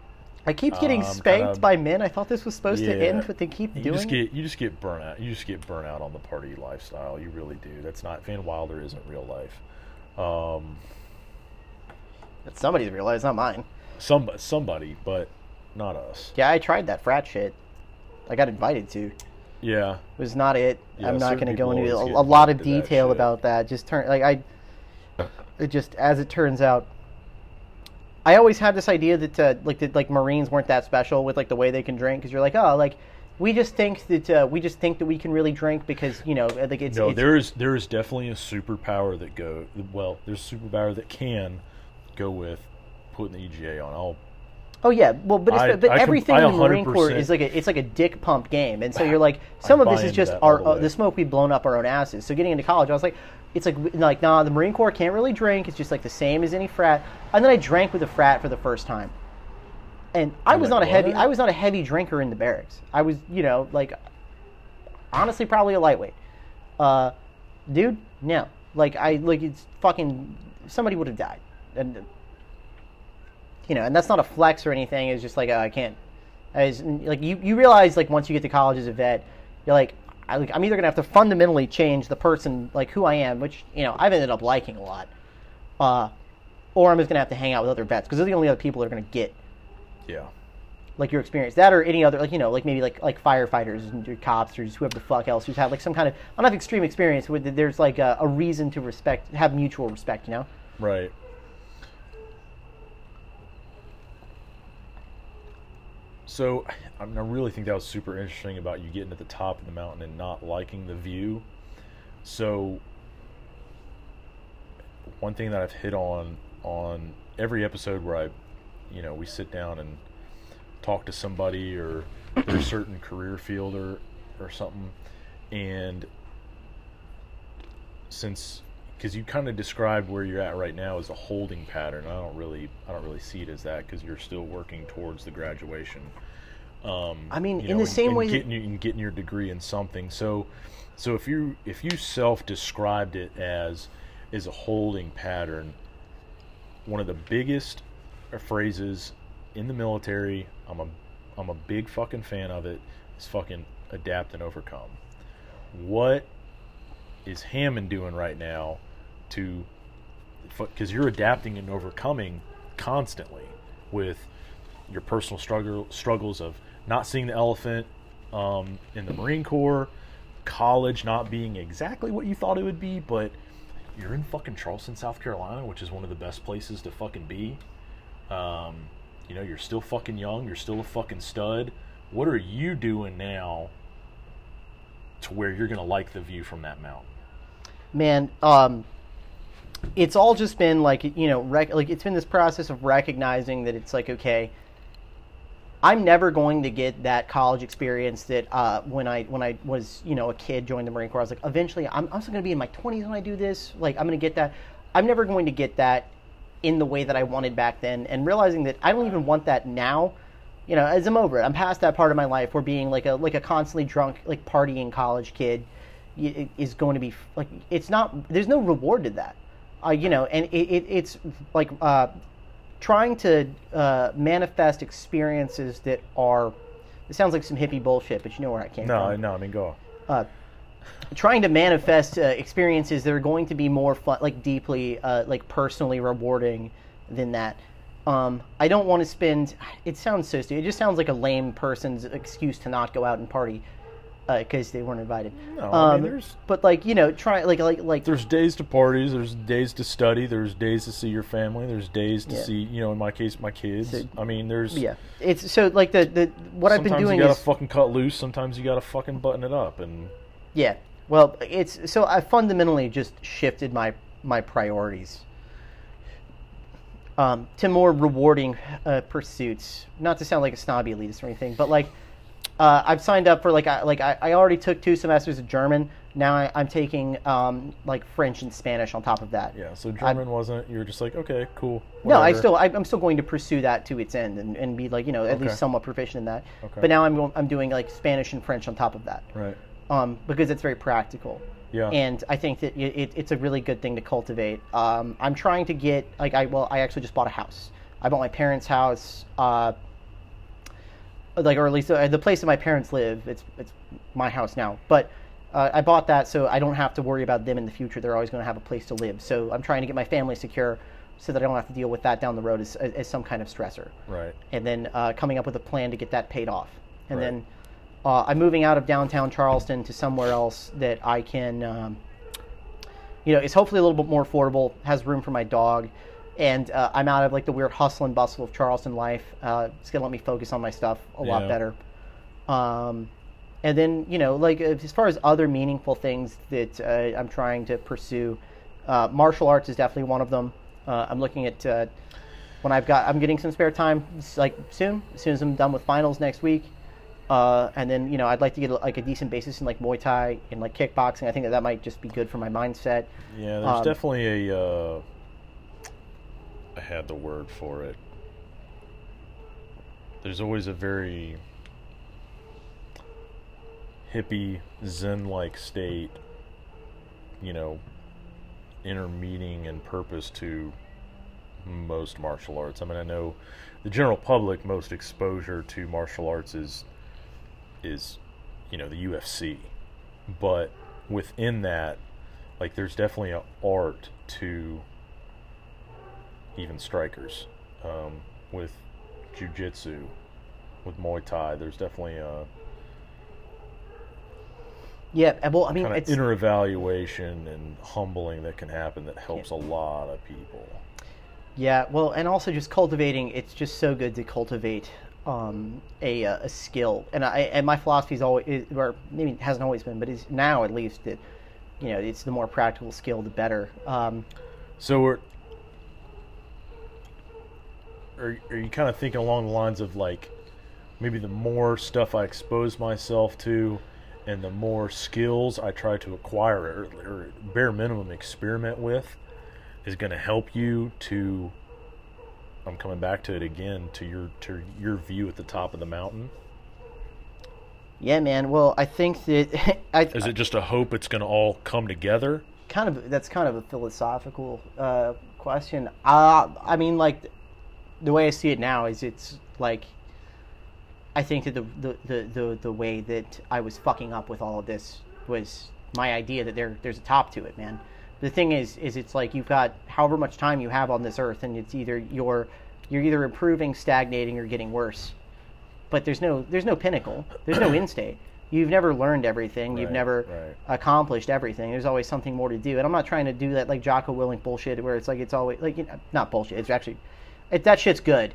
I keep getting um, spanked kinda- by men. I thought this was supposed to end, but they keep you doing. just it. get you just get burnt out. You just get burnt out on the party lifestyle. You really do. That's not Van Wilder isn't real life. Um, That's somebody's realized, not mine. some somebody, but not us. Yeah, I tried that frat shit. I got invited to. Yeah, It was not it. Yeah, I'm not going to go into a, a lot of to that detail about that. Just turn like I. It just as it turns out. I always had this idea that uh, like that like Marines weren't that special with like the way they can drink because you're like oh like we just think that uh, we just think that we can really drink because you know like it's, no, it's there is there is definitely a superpower that go well. There's a superpower that can go with putting the EGA on. I'll Oh yeah, well, but, it's, I- but I everything I in the Marine Corps is like a, it's like a dick pump game, and so you're like, some of this is just our the uh, the smoke we've blown up our own asses. So getting into college, I was like, it's like like nah, the Marine Corps can't really drink. It's just like the same as any frat. And then I drank with a frat for the first time, and I was like, not a heavy what? I was not a heavy drinker in the barracks. I was you know like honestly probably a lightweight. Uh, dude, no, like I like it's fucking somebody would have died, and you know, and that's not a flex or anything. It's just like uh, I can't. As like you, you realize like once you get to college as a vet, you're like, I, like I'm either gonna have to fundamentally change the person like who I am, which you know I've ended up liking a lot, uh, or I'm just gonna have to hang out with other vets because they're the only other people that are gonna get Yeah. like your experience that or any other like you know like maybe like like firefighters and your cops or just whoever the fuck else who's had like some kind of I don't have extreme experience with there's like a, a reason to respect have mutual respect you know Right. So, I mean, I really think that was super interesting about you getting at the top of the mountain and not liking the view. So, one thing that I've hit on on every episode where I, you know, we sit down and talk to somebody or their certain career field or or something, and since because you kind of described where you're at right now as a holding pattern. I don't really, I don't really see it as that because you're still working towards the graduation. Um, I mean, you in the and- same and way getting, you- and getting your degree in something. So, so if you if you self described it as as a holding pattern, one of the biggest phrases in the military, I'm a I'm a big fucking fan of it. Is fucking adapt and overcome. What is Hammond doing right now to because you're adapting and overcoming constantly with your personal struggle struggles of not seeing the elephant um, in the Marine Corps, college not being exactly what you thought it would be, but you're in fucking Charleston, South Carolina, which is one of the best places to fucking be. Um, you know, you're still fucking young, you're still a fucking stud. What are you doing now to where you're gonna like the view from that mountain? man um it's all just been like you know rec- like it's been this process of recognizing that it's like okay i'm never going to get that college experience that uh, when i when i was you know a kid joined the marine corps i was like eventually i'm also going to be in my 20s when i do this like i'm going to get that. I'm never going to get that in the way that i wanted back then and realizing that i don't even want that now you know as i'm over it. I'm past that part of my life where being like a like a constantly drunk like partying college kid is going to be like it's not there's no reward to that uh, you know and it, it, it's like uh, trying to uh, manifest experiences that are it sounds like some hippie bullshit but you know where i came No, from no, no, I mean go. uh, trying to manifest uh, experiences that are going to be more fun, like deeply, uh, like personally rewarding than that. Um, I don't want to spend. It sounds so stupid. It just sounds like a lame person's excuse to not go out and party because they weren't invited. No, I um, mean, there's- but like you know, try like like like There's days to parties. There's days to study. There's days to see your family. There's days to Yeah. see, you know, in my case, my kids. So- I mean, there's yeah. It's so like the the what I've been sometimes doing you gotta is fucking cut loose. Sometimes you gotta fucking button it up. And Yeah. Well, it's so I fundamentally just shifted my my priorities um, to more rewarding uh, pursuits. Not to sound like a snobby elitist or anything, but like uh, I've signed up for like I like I, I already took two semesters of German. Now I, I'm taking um, like French and Spanish on top of that. yeah, so German wasn't. You're just like, okay, cool. No, I still I, I'm still going to pursue that to its end and, and be like you know at Okay. least somewhat proficient in that. Okay. But now I'm I'm doing like Spanish and French on top of that right. um, because it's very practical. Yeah. And I think that it, it, it's a really good thing to cultivate. Um, I'm trying to get like I well I actually just bought a house. I bought my parents' house. Uh, like or at least uh, the place that my parents live. It's it's my house now, but. Uh, I bought that so I don't have to worry about them in the future. They're always going to have a place to live. So I'm trying to get my family secure so that I don't have to deal with that down the road as, as, as some kind of stressor Right. and then uh, coming up with a plan to get that paid off. And Right. then uh, I'm moving out of downtown Charleston to somewhere else that I can, um, you know, it's hopefully a little bit more affordable, has room for my dog, and uh, I'm out of like the weird hustle and bustle of Charleston life. Uh, it's gonna let me focus on my stuff a lot Yeah. better. Um, and then you know, like as far as other meaningful things that uh, I'm trying to pursue, uh, martial arts is definitely one of them. Uh, I'm looking at uh, when I've got I'm getting some spare time, like soon, as soon as I'm done with finals next week, uh, and then you know I'd like to get like a decent basis in like Muay Thai and like kickboxing. I think that that might just be good for my mindset. Yeah, there's Um, definitely a. Uh, I had the word for it. There's always a very hippie, zen-like state. You know, inner meaning and purpose to most martial arts. I mean, I know the general public most exposure to martial arts is is you know the UFC, but within that, like there's definitely an art to even strikers um, with jujitsu, with Muay Thai. There's definitely a Yeah, well, I mean, kind of it's inner evaluation and humbling that can happen that helps a lot of people. Yeah, well, and also just cultivating. It's just so good to cultivate um, a, uh, a skill. And I and my philosophy is always, or maybe hasn't always been, but is now at least that you know it's the more practical skill, the better. Um, So we're, are, are you kind of thinking along the lines of like maybe the more stuff I expose myself to and the more skills I try to acquire or, or bare minimum experiment with is going to help you to I'm coming back to it again to your to your view at the top of the mountain. yeah, man. Well, I think that I Is it just a hope it's going to all come together? kind of that's kind of a philosophical uh, question. Uh, I mean, like the way I see it now is it's like I think that the the, the, the the way that I was fucking up with all of this was my idea that there there's a top to it, man. The thing is is it's like you've got however much time you have on this earth and it's either you're you're either improving, stagnating or getting worse. But there's no there's no pinnacle. There's no end state. You've never learned everything. You've never right. accomplished everything. There's always something more to do. And I'm not trying to do that like Jocko Willink bullshit where it's like it's always like you know, not bullshit. It's actually it, that shit's good.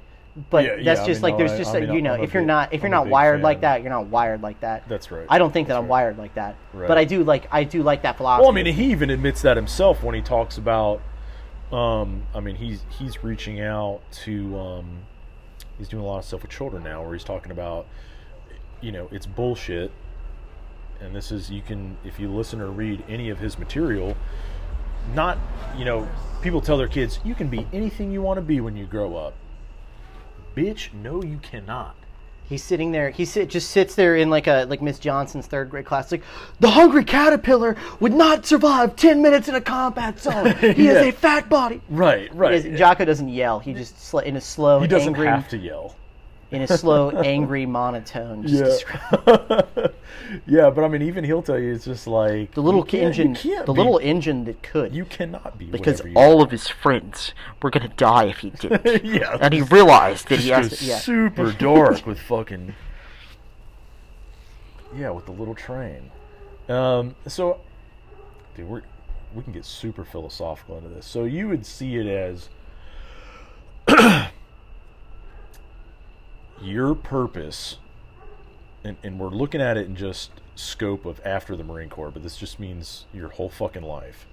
But Yeah, yeah, that's I just mean, like no, there's I- just I a, mean, you know I'm if you're big- not if you're I'm not wired like that, you're not wired like that. That's right. I don't think that That's I'm right. wired like that. Right. But I do like I do like that philosophy. Well, I mean, he even admits that himself when he talks about. Um, I mean, he's he's reaching out to. Um, he's doing a lot of stuff with children now, where he's talking about, you know, it's bullshit. And this is you can if you listen or read any of his material, not you know people tell their kids you can be anything you want to be when you grow up. Bitch, no, you cannot. He's sitting there. He sit, just sits there in like a like Miss Johnson's third grade class. Like the hungry caterpillar would not survive ten minutes in a combat zone. He Yeah. has a fat body. Right, right. Because Jocko doesn't yell. He just sl- in a slow, he doesn't angry, have to yell. In a slow, angry monotone. Just Yeah. describe- yeah, but I mean, even he'll tell you it's just like the little engine, the be- little engine that could. You cannot be because all of his friends were gonna die if he didn't. yeah, and he realized that he has to. Yeah. super dark with fucking yeah, with the little train. Um, so, dude, we we can get super philosophical into this. So you would see it as your purpose, and, and we're looking at it in just scope of after the Marine Corps, but this just means your whole fucking life.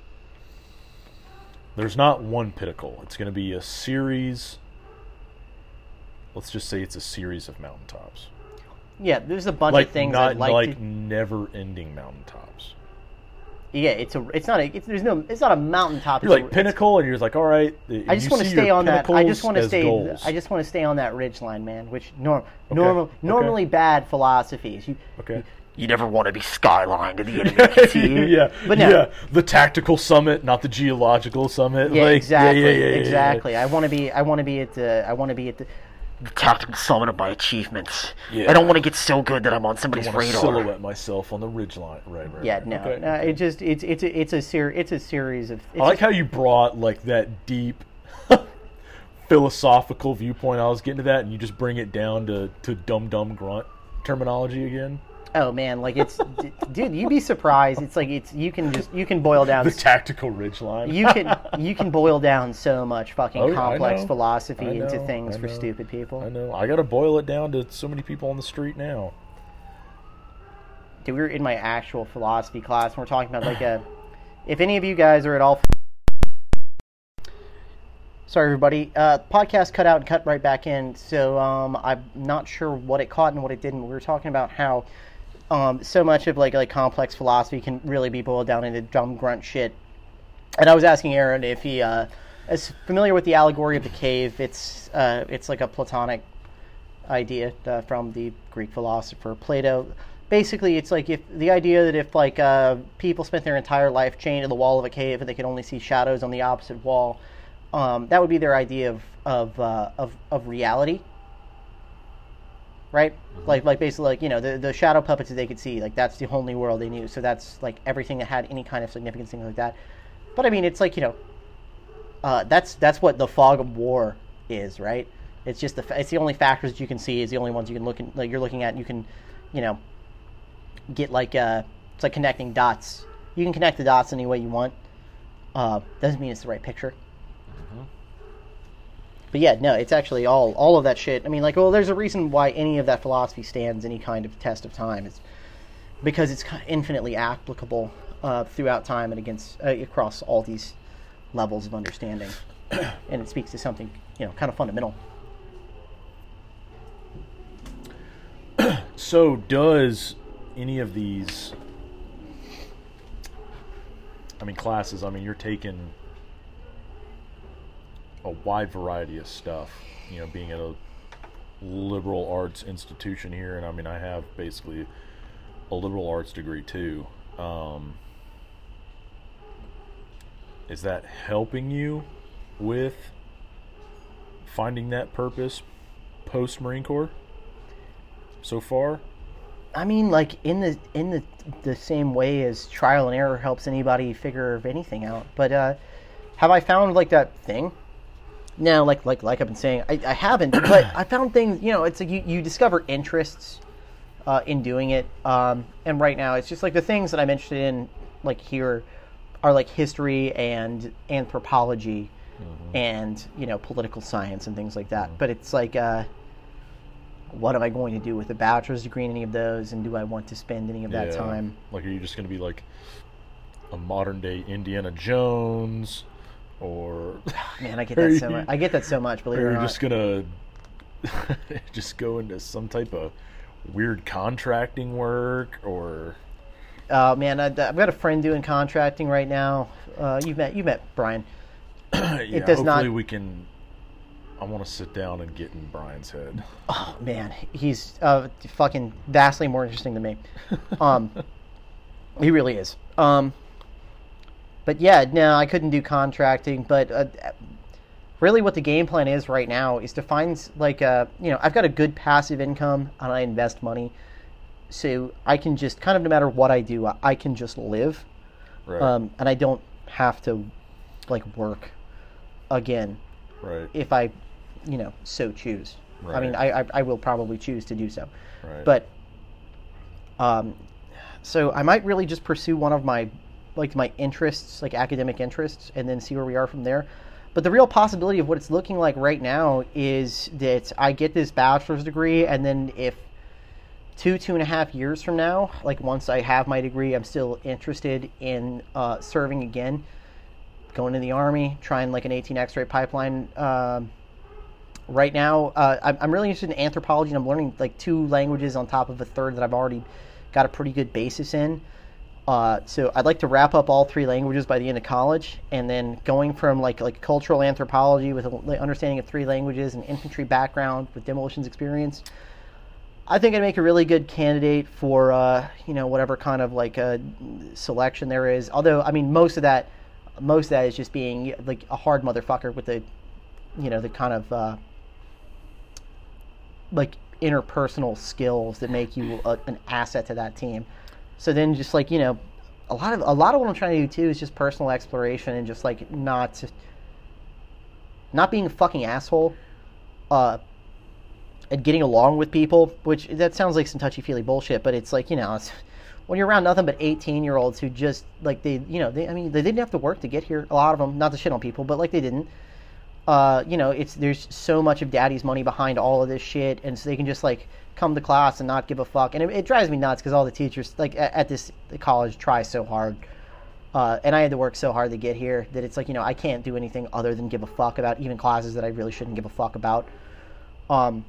There's not one pinnacle. It's going to be a series. Let's just say it's a series of mountaintops. Yeah, there's a bunch Like of things not I'd like, like to. never-ending mountaintops. Yeah, it's a. It's not a. It's, there's no. It's not a mountaintop. You're it's a- like pinnacle, and you're just like, all right. I just want to stay on that. I just want to stay. I just want to stay on that ridge line, man. Which norm, normal, okay. normally bad philosophies. You, okay. you never want to be skyline to the enemy can see you. yeah, but no. yeah. The tactical summit, not the geological summit. Yeah, like, exactly, Yeah, yeah, yeah, yeah, yeah. exactly. I want to be. I want to be at the. I want to be at the. Tactical summit of my achievements. Yeah. I don't want to get so good that I'm on somebody's want to radar. silhouette myself on the ridgeline. Right, right. Yeah, right. no, Okay, no. It just it's it's a, it's a ser- it's a series of. It's I like just- how you brought like that deep philosophical viewpoint. I was getting to that, and you just bring it down to to dumb dumb grunt terminology again. Oh man, like it's, d- dude, you'd be surprised. It's like it's you can just you can boil down The tactical ridge line. you can you can boil down so much fucking Oh, yeah, I complex know. philosophy I into know, things I for know. stupid people. I know. I got to boil it down to so many people on the street now. Dude, we were in my actual philosophy class and we're talking about like a if any of you guys are at all Sorry, everybody. Uh, podcast cut out and cut right back in. So um, I'm not sure what it caught and what it didn't. We were talking about how um, so much of like like complex philosophy can really be boiled down into dumb grunt shit. And I was asking Aaron if he uh, is familiar with the allegory of the cave. It's uh, it's like a Platonic idea uh, from the Greek philosopher Plato. Basically, it's like if the idea that if like uh, people spent their entire life chained to the wall of a cave and they could only see shadows on the opposite wall, um, that would be their idea of of uh, of, of reality. Right, like like basically like you know the the shadow puppets that they could see, like that's the only world they knew. So that's like everything that had any kind of significance, things like that. But I mean, it's like you know, uh, that's that's what the fog of war is, right? It's just the it's the only factors that you can see is the only ones you can look in, like you're looking at. You can, you know, get like uh, it's like connecting dots. You can connect the dots any way you want. Uh, doesn't mean it's the right picture. But yeah, no, it's actually all all of that shit. I mean, like, well, there's a reason why any of that philosophy stands any kind of test of time. It's because it's infinitely applicable uh, throughout time and against uh, across all these levels of understanding, and it speaks to something you know kind of fundamental. So, does any of these, I mean, classes, I mean, you're taking a wide variety of stuff, you know, being at a liberal arts institution here, and I mean, I have basically a liberal arts degree too. Um, is that helping you with finding that purpose post Marine Corps so far? I mean, like in the in the the same way as trial and error helps anybody figure anything out. But uh, have I found like that thing? No, like like like I've been saying, I, I haven't. but I found things. You know, it's like you, you discover interests uh, in doing it. Um, and right now, it's just like the things that I'm interested in, like here, are like history and anthropology, and you know political science and things like that. But it's like. Uh, what am I going to do with a bachelor's degree in any of those, and do I want to spend any of that Yeah. time? Like, are you just going to be like a modern day Indiana Jones, or Man, I get that so you- much. I get that so much. Believe it or not. just gonna just go into some type of weird contracting work, or Uh, man, I, I've got a friend doing contracting right now. Uh, you've met you met Brian. yeah, does hopefully not- we can. I want to sit down and get in Brian's head. Oh man, he's uh, fucking vastly more interesting than me. Um, he really is. Um, but yeah, no, I couldn't do contracting. But uh, really, what the game plan is right now is to find like a you know I've got a good passive income and I invest money, so I can just kind of no matter what I do, I- can just live. Right. um, and I don't have to like work again right. if I, you know, so choose. I mean, I, I I will probably choose to do so, right. but um, so I might really just pursue one of my like my interests, like academic interests, and then see where we are from there. But the real possibility of what it's looking like right now is that I get this bachelor's degree, and then if two two and a half years from now, like once I have my degree, I'm still interested in uh, serving again, going to the army, trying like an 18 X-ray pipeline. Um, right now, uh, I'm, I'm really interested in anthropology, and I'm learning like two languages on top of a third that I've already got a pretty good basis in. Uh, so I'd like to wrap up all three languages by the end of college, and then going from like like cultural anthropology with an understanding of three languages and infantry background with demolitions experience. I think I'd make a really good candidate for uh, you know whatever kind of like uh, selection there is. Although I mean most of that, most of that is just being like a hard motherfucker with the, you know the kind of uh, like interpersonal skills that make you a, an asset to that team. So then just like you know, a lot of a lot of what I'm trying to do too is just personal exploration and just like not not being a fucking asshole. Uh, and getting along with people, which that sounds like some touchy feely bullshit, but it's like you know, it's, when you're around nothing but 18 year olds who just like they, you know, they, I mean, they didn't have to work to get here. A lot of them, not to shit on people, but like they didn't. Uh, you know, it's there's so much of daddy's money behind all of this shit, and so they can just like come to class and not give a fuck. And it, it drives me nuts because all the teachers like at, at this college try so hard Uh, and I had to work so hard to get here that it's like you know I can't do anything other than give a fuck about even classes that I really shouldn't give a fuck about. Um,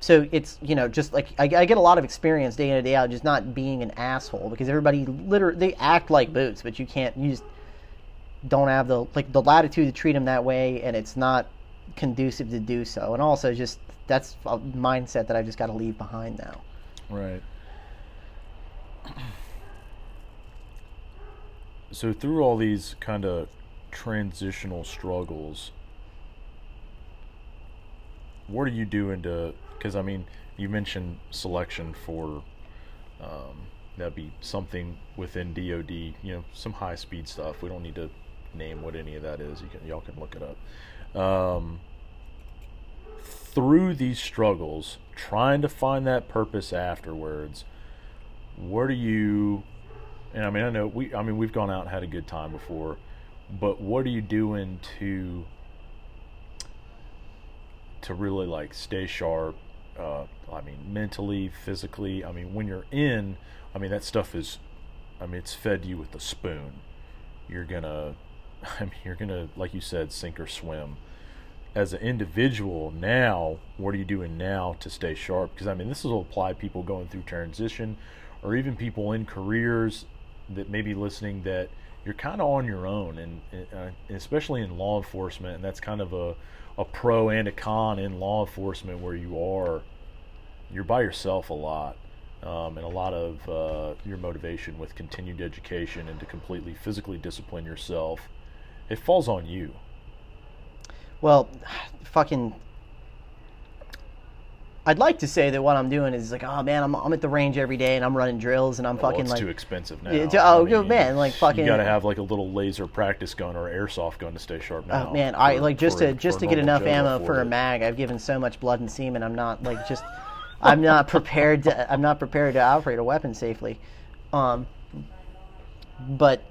so it's you know just like I, I get a lot of experience day in and day out just not being an asshole because everybody literally they act like boots, but you can't you just don't have the like the latitude to treat them that way, and it's not conducive to do so. And also just that's a mindset that I've just got to leave behind now. Right. So through all these kind of transitional struggles, what are you doing to? Because I mean, you mentioned selection for um, that'd be something within DoD. You know, some high speed stuff. We don't need to name what any of that is. You can y'all can look it up. Um, through these struggles, trying to find that purpose afterwards, where do you? And I mean, I know we. I mean, we've gone out and had a good time before, but what are you doing to to really like stay sharp? Uh, I mean, mentally, physically. I mean, when you're in, I mean, that stuff is. I mean, it's fed you with a spoon. You're gonna. I mean, you're gonna, like you said, sink or swim as an individual now, what are you doing now to stay sharp? Because I mean, this will apply to people going through transition, or even people in careers that may be listening that you're kind of on your own, and, uh, especially in law enforcement, and that's kind of a a pro and a con in law enforcement where you are you're by yourself a lot. Um, and a lot of uh, your motivation with continued education and to completely physically discipline yourself, it falls on you. Well, fucking. I'd like to say that what I'm doing is like, oh man, I'm, I'm at the range every day and I'm running drills and I'm Well, fucking it's like, too expensive now. Oh, good man, like fucking- You got to have like a little laser practice gun or airsoft gun to stay sharp now. oh man, I like just for- to just to get enough ammo for a mag. I've given so much blood and semen. I'm not like just, I'm not prepared to I'm not prepared to operate a weapon safely. Um, but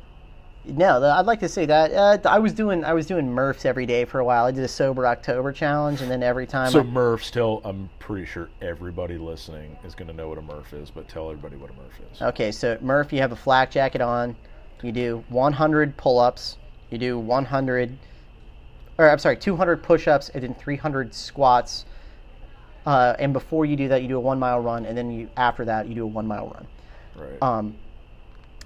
no, I'd like to say that uh, I was doing I was doing Murphs every day for a while. I did a sober October challenge, and then every time So I- Murphs, tell I'm pretty sure everybody listening is going to know what a Murph is, but tell everybody what a Murph is. Okay, so Murph, you have a flak jacket on. You do 100 pull-ups. You do 100, or I'm sorry, 200 push-ups, and then 300 squats. Uh, and before you do that, you do a one mile run, and then you after that, you do a one mile run. Right. Um,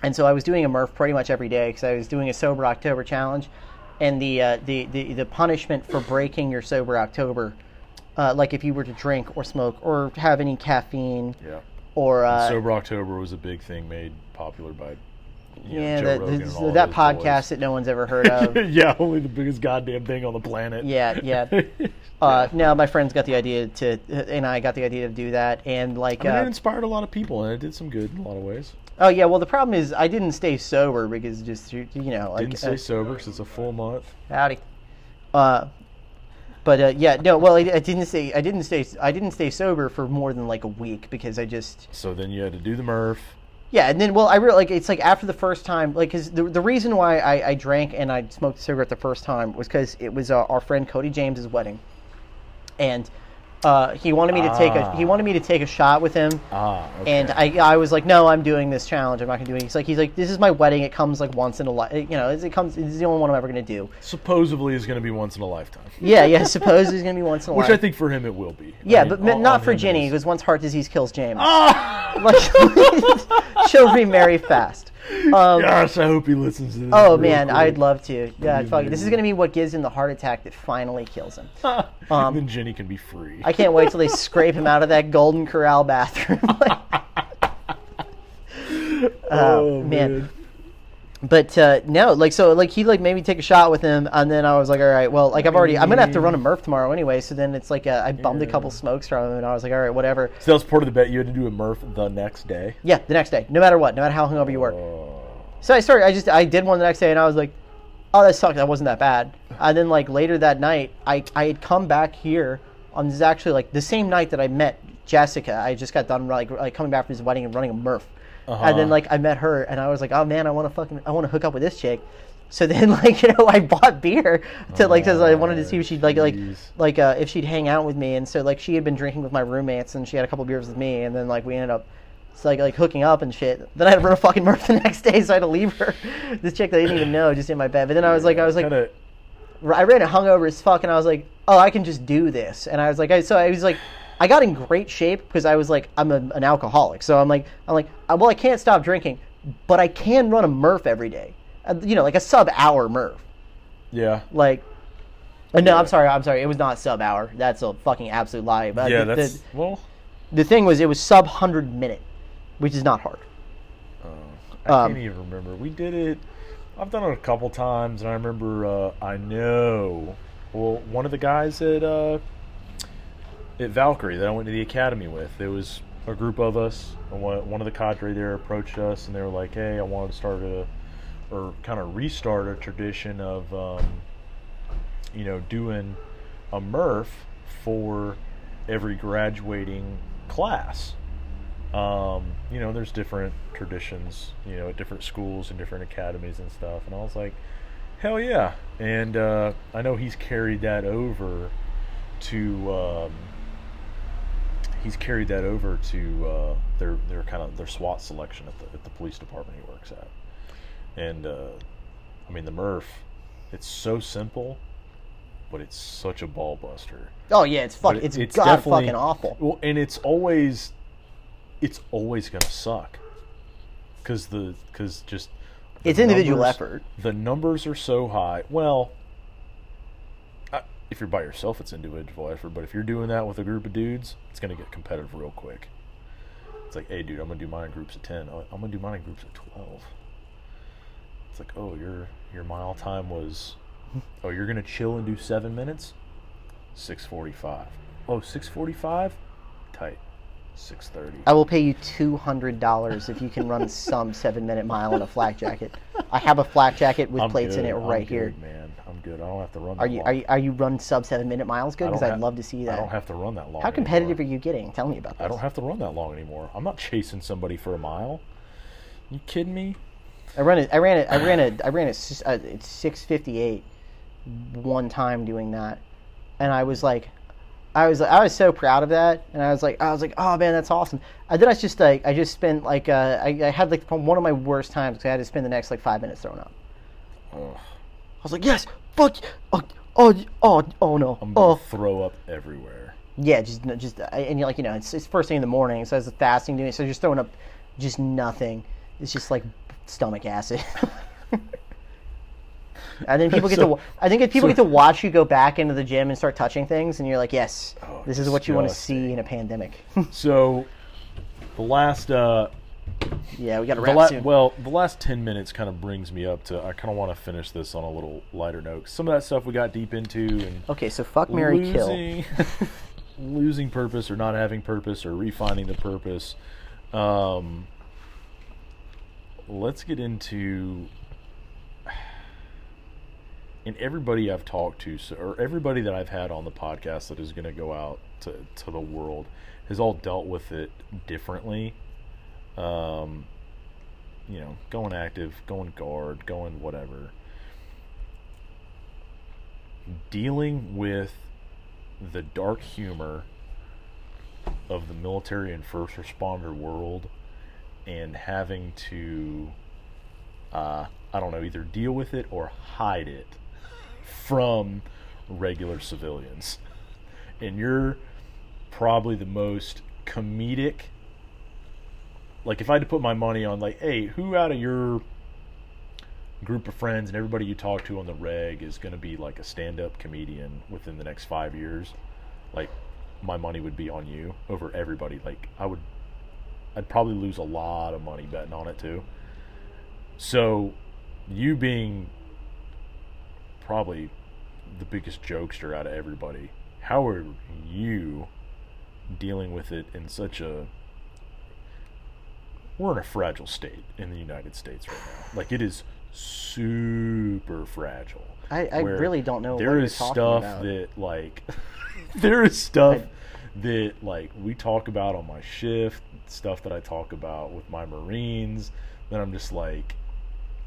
and so I was doing a Murph pretty much every day because I was doing a sober October challenge, and the uh, the, the the punishment for breaking your sober October, uh, like if you were to drink or smoke or have any caffeine yeah. or uh, Sober October was a big thing made popular by you know, yeah, Joe that, this- that podcast that no one's ever heard of. yeah, only the biggest goddamn thing on the planet. Yeah, yeah. Uh, no, my friends got the idea to, and I got the idea to do that, and like, I mean, it uh, inspired a lot of people, and it did some good in a lot of ways. Oh yeah. Well, the problem is I didn't stay sober because just you know, like, Didn't stay uh, sober 'cause it's a full month. howdy. Uh, but uh, yeah, no. Well, I, I didn't stay. I didn't stay. I didn't stay sober for more than like a week because I just So then you had to do the Murph. Yeah, and then well, I really like it's like after the first time, like because the the reason why I, I drank and I smoked a cigarette the first time was because it was uh, our friend Cody James's wedding, and uh, he wanted me to take a he Ah. wanted me to take a shot with him, Ah, okay. and I I was like, no, I'm doing this challenge. I'm not gonna do it. He's like he's like this is my wedding. It comes like once in a life. You know, it comes. It's the only one I'm ever gonna do. supposedly is going to be once in a lifetime. Yeah, yeah. Suppose it's gonna be once in a lifetime. Which. I think for him it will be. I yeah, mean, but on- not on for him it Ginny is. because once heart disease kills James, Ah! like, she'll remarry fast. Um, Gosh, I hope he listens to this. Oh man, quick. I'd love to. Yeah, fuck it. This is gonna be what gives him the heart attack that finally kills him. Um, then Jenny can be free. I can't wait till they scrape him out of that Golden Corral bathroom. oh man. But uh, no, like so, like he like made me take a shot with him, and then I was like, all right, well, like I've already, I'm gonna have to run a Murph tomorrow anyway. So then it's like uh, I bummed a couple smokes from him, and I was like, all right, whatever. So that was part of the bet. You had to do a Murph the next day. Yeah, the next day, no matter what, no matter how hungover you were. Oh. So I started. I just I did one the next day, and I was like, "Oh, that sucked. That wasn't that bad." And then like later that night, I I had come back here on this is actually like the same night that I met Jessica. I just got done like like coming back from his wedding and running a Murph, and then Uh-huh. like I met her, and I was like, "Oh man, I want to fucking I want to hook up with this chick." So then, like you know, I bought beer to like because I wanted to see if she'd like like like uh, if she'd hang out with me, and so like she had been drinking with my roommates, and she had a couple beers with me, and then like we ended up It's like like hooking up and shit. Then I had to run a fucking Murph the next day, so I had to leave her. this chick that I didn't even know just in my bed. But then I was like, I was like, Kinda, I ran it hungover as fuck, and I was like, oh, I can just do this. And I was like, I, so I was like, I got in great shape because I was like, I'm a, an alcoholic. So I'm like, I'm like, uh, well, I can't stop drinking, but I can run a Murph every day. Uh, you know, like a sub hour Murph. yeah. Like, uh, no, Yeah. I'm sorry, I'm sorry. It was not sub hour. That's a fucking absolute lie. But Yeah, the, that's the, well. the thing was, it was sub hundred minute, which is not hard. I Um, can't even remember. We did it. I've done it a couple times, and I remember. Uh, I know. Well, one of the guys at uh, at Valkyrie that I went to the academy with, there was a group of us. one of the cadre there approached us, and they were like, "Hey, I want to start a, or kind of restart a tradition of, um, you know, doing a Murph for every graduating class." um, you know, there's different traditions, you know, at different schools and different academies and stuff. And I was like, hell yeah. And uh, I know he's carried that over to, um, he's carried that over to uh, their their kind of their SWAT selection at the at the police department he works at. And uh, I mean, the Murph, it's so simple, but it's such a ball buster. Oh yeah, it's fuck. It's, it's god fucking awful. Well, and it's always, it's always gonna suck, because the because just the It's individual numbers- effort. The numbers are so high. Well, if you're by yourself, it's individual effort. But if you're doing that with a group of dudes, it's gonna get competitive real quick. It's like, hey, dude, I'm gonna do mine in groups of ten. Oh, I'm gonna do mine in groups of twelve. It's like, oh, your your mile time was, oh, you're gonna chill and do seven minutes. Six forty-five. Oh, 645? Tight. 630. I will pay you two hundred dollars if you can run some seven minute mile in a flak jacket. I have a flak jacket with I'm plates in good. it I'm right here. man. Good. I don't have to run. Are you are you are you run sub seven minute miles good? Because I'd have- love to see that. I don't have to run that long. How competitive anymore. are you getting? Tell me about that. I don't have to run that long anymore. I'm not chasing somebody for a mile. You kidding me? I ran it. I ran it. I ran it. I ran it. Uh, it's six fifty eight. One time doing that, and I was like, I was I was so proud of that, and I was like I was like oh man that's awesome. And then I just like I just spent like uh, I, I had like one of my worst times because I had to spend the next like five minutes throwing up. Ugh, I was like yes fuck oh oh oh oh no I'm gonna oh throw up everywhere. yeah just just uh, and you're like you know it's, it's first thing in the morning so it's was fasting doing it, so just throwing up just nothing. It's just like stomach acid. And then people get to. So- I think if people so- get to watch you go back into the gym and start touching things, and you're like, "Yes, Oh, this is what you want to see in a pandemic." So, the last uh, yeah, we got to wrap la- soon. well, the last ten minutes kind of brings me up to. I kind of want to finish this on a little lighter note. Some of that stuff we got deep into and okay, so fuck marry Kill. losing, losing purpose or not having purpose or refining the purpose. Um, let's get into and everybody I've talked to, or everybody that I've had on the podcast that is going to go out to, to the world, has all dealt with it differently. Um, you know, going active, going guard, going whatever. Dealing with the dark humor of the military and first responder world and having to uh, I don't know, either deal with it or hide it from regular civilians. And you're probably the most comedic. Like, if I had to put my money on, like, hey, who out of your group of friends and everybody you talk to on the reg is going to be like a stand up comedian within the next five years, like, my money would be on you over everybody. Like, I would, I'd probably lose a lot of money betting on it too. So, you being probably the biggest jokester out of everybody, how are you dealing with it in such a we're in a fragile state in the United States right now. Like it is super fragile. I, I really don't know what There you're stuff about. that like there is stuff I- that like we talk about on my shift, stuff that I talk about with my Marines. Then I'm just like,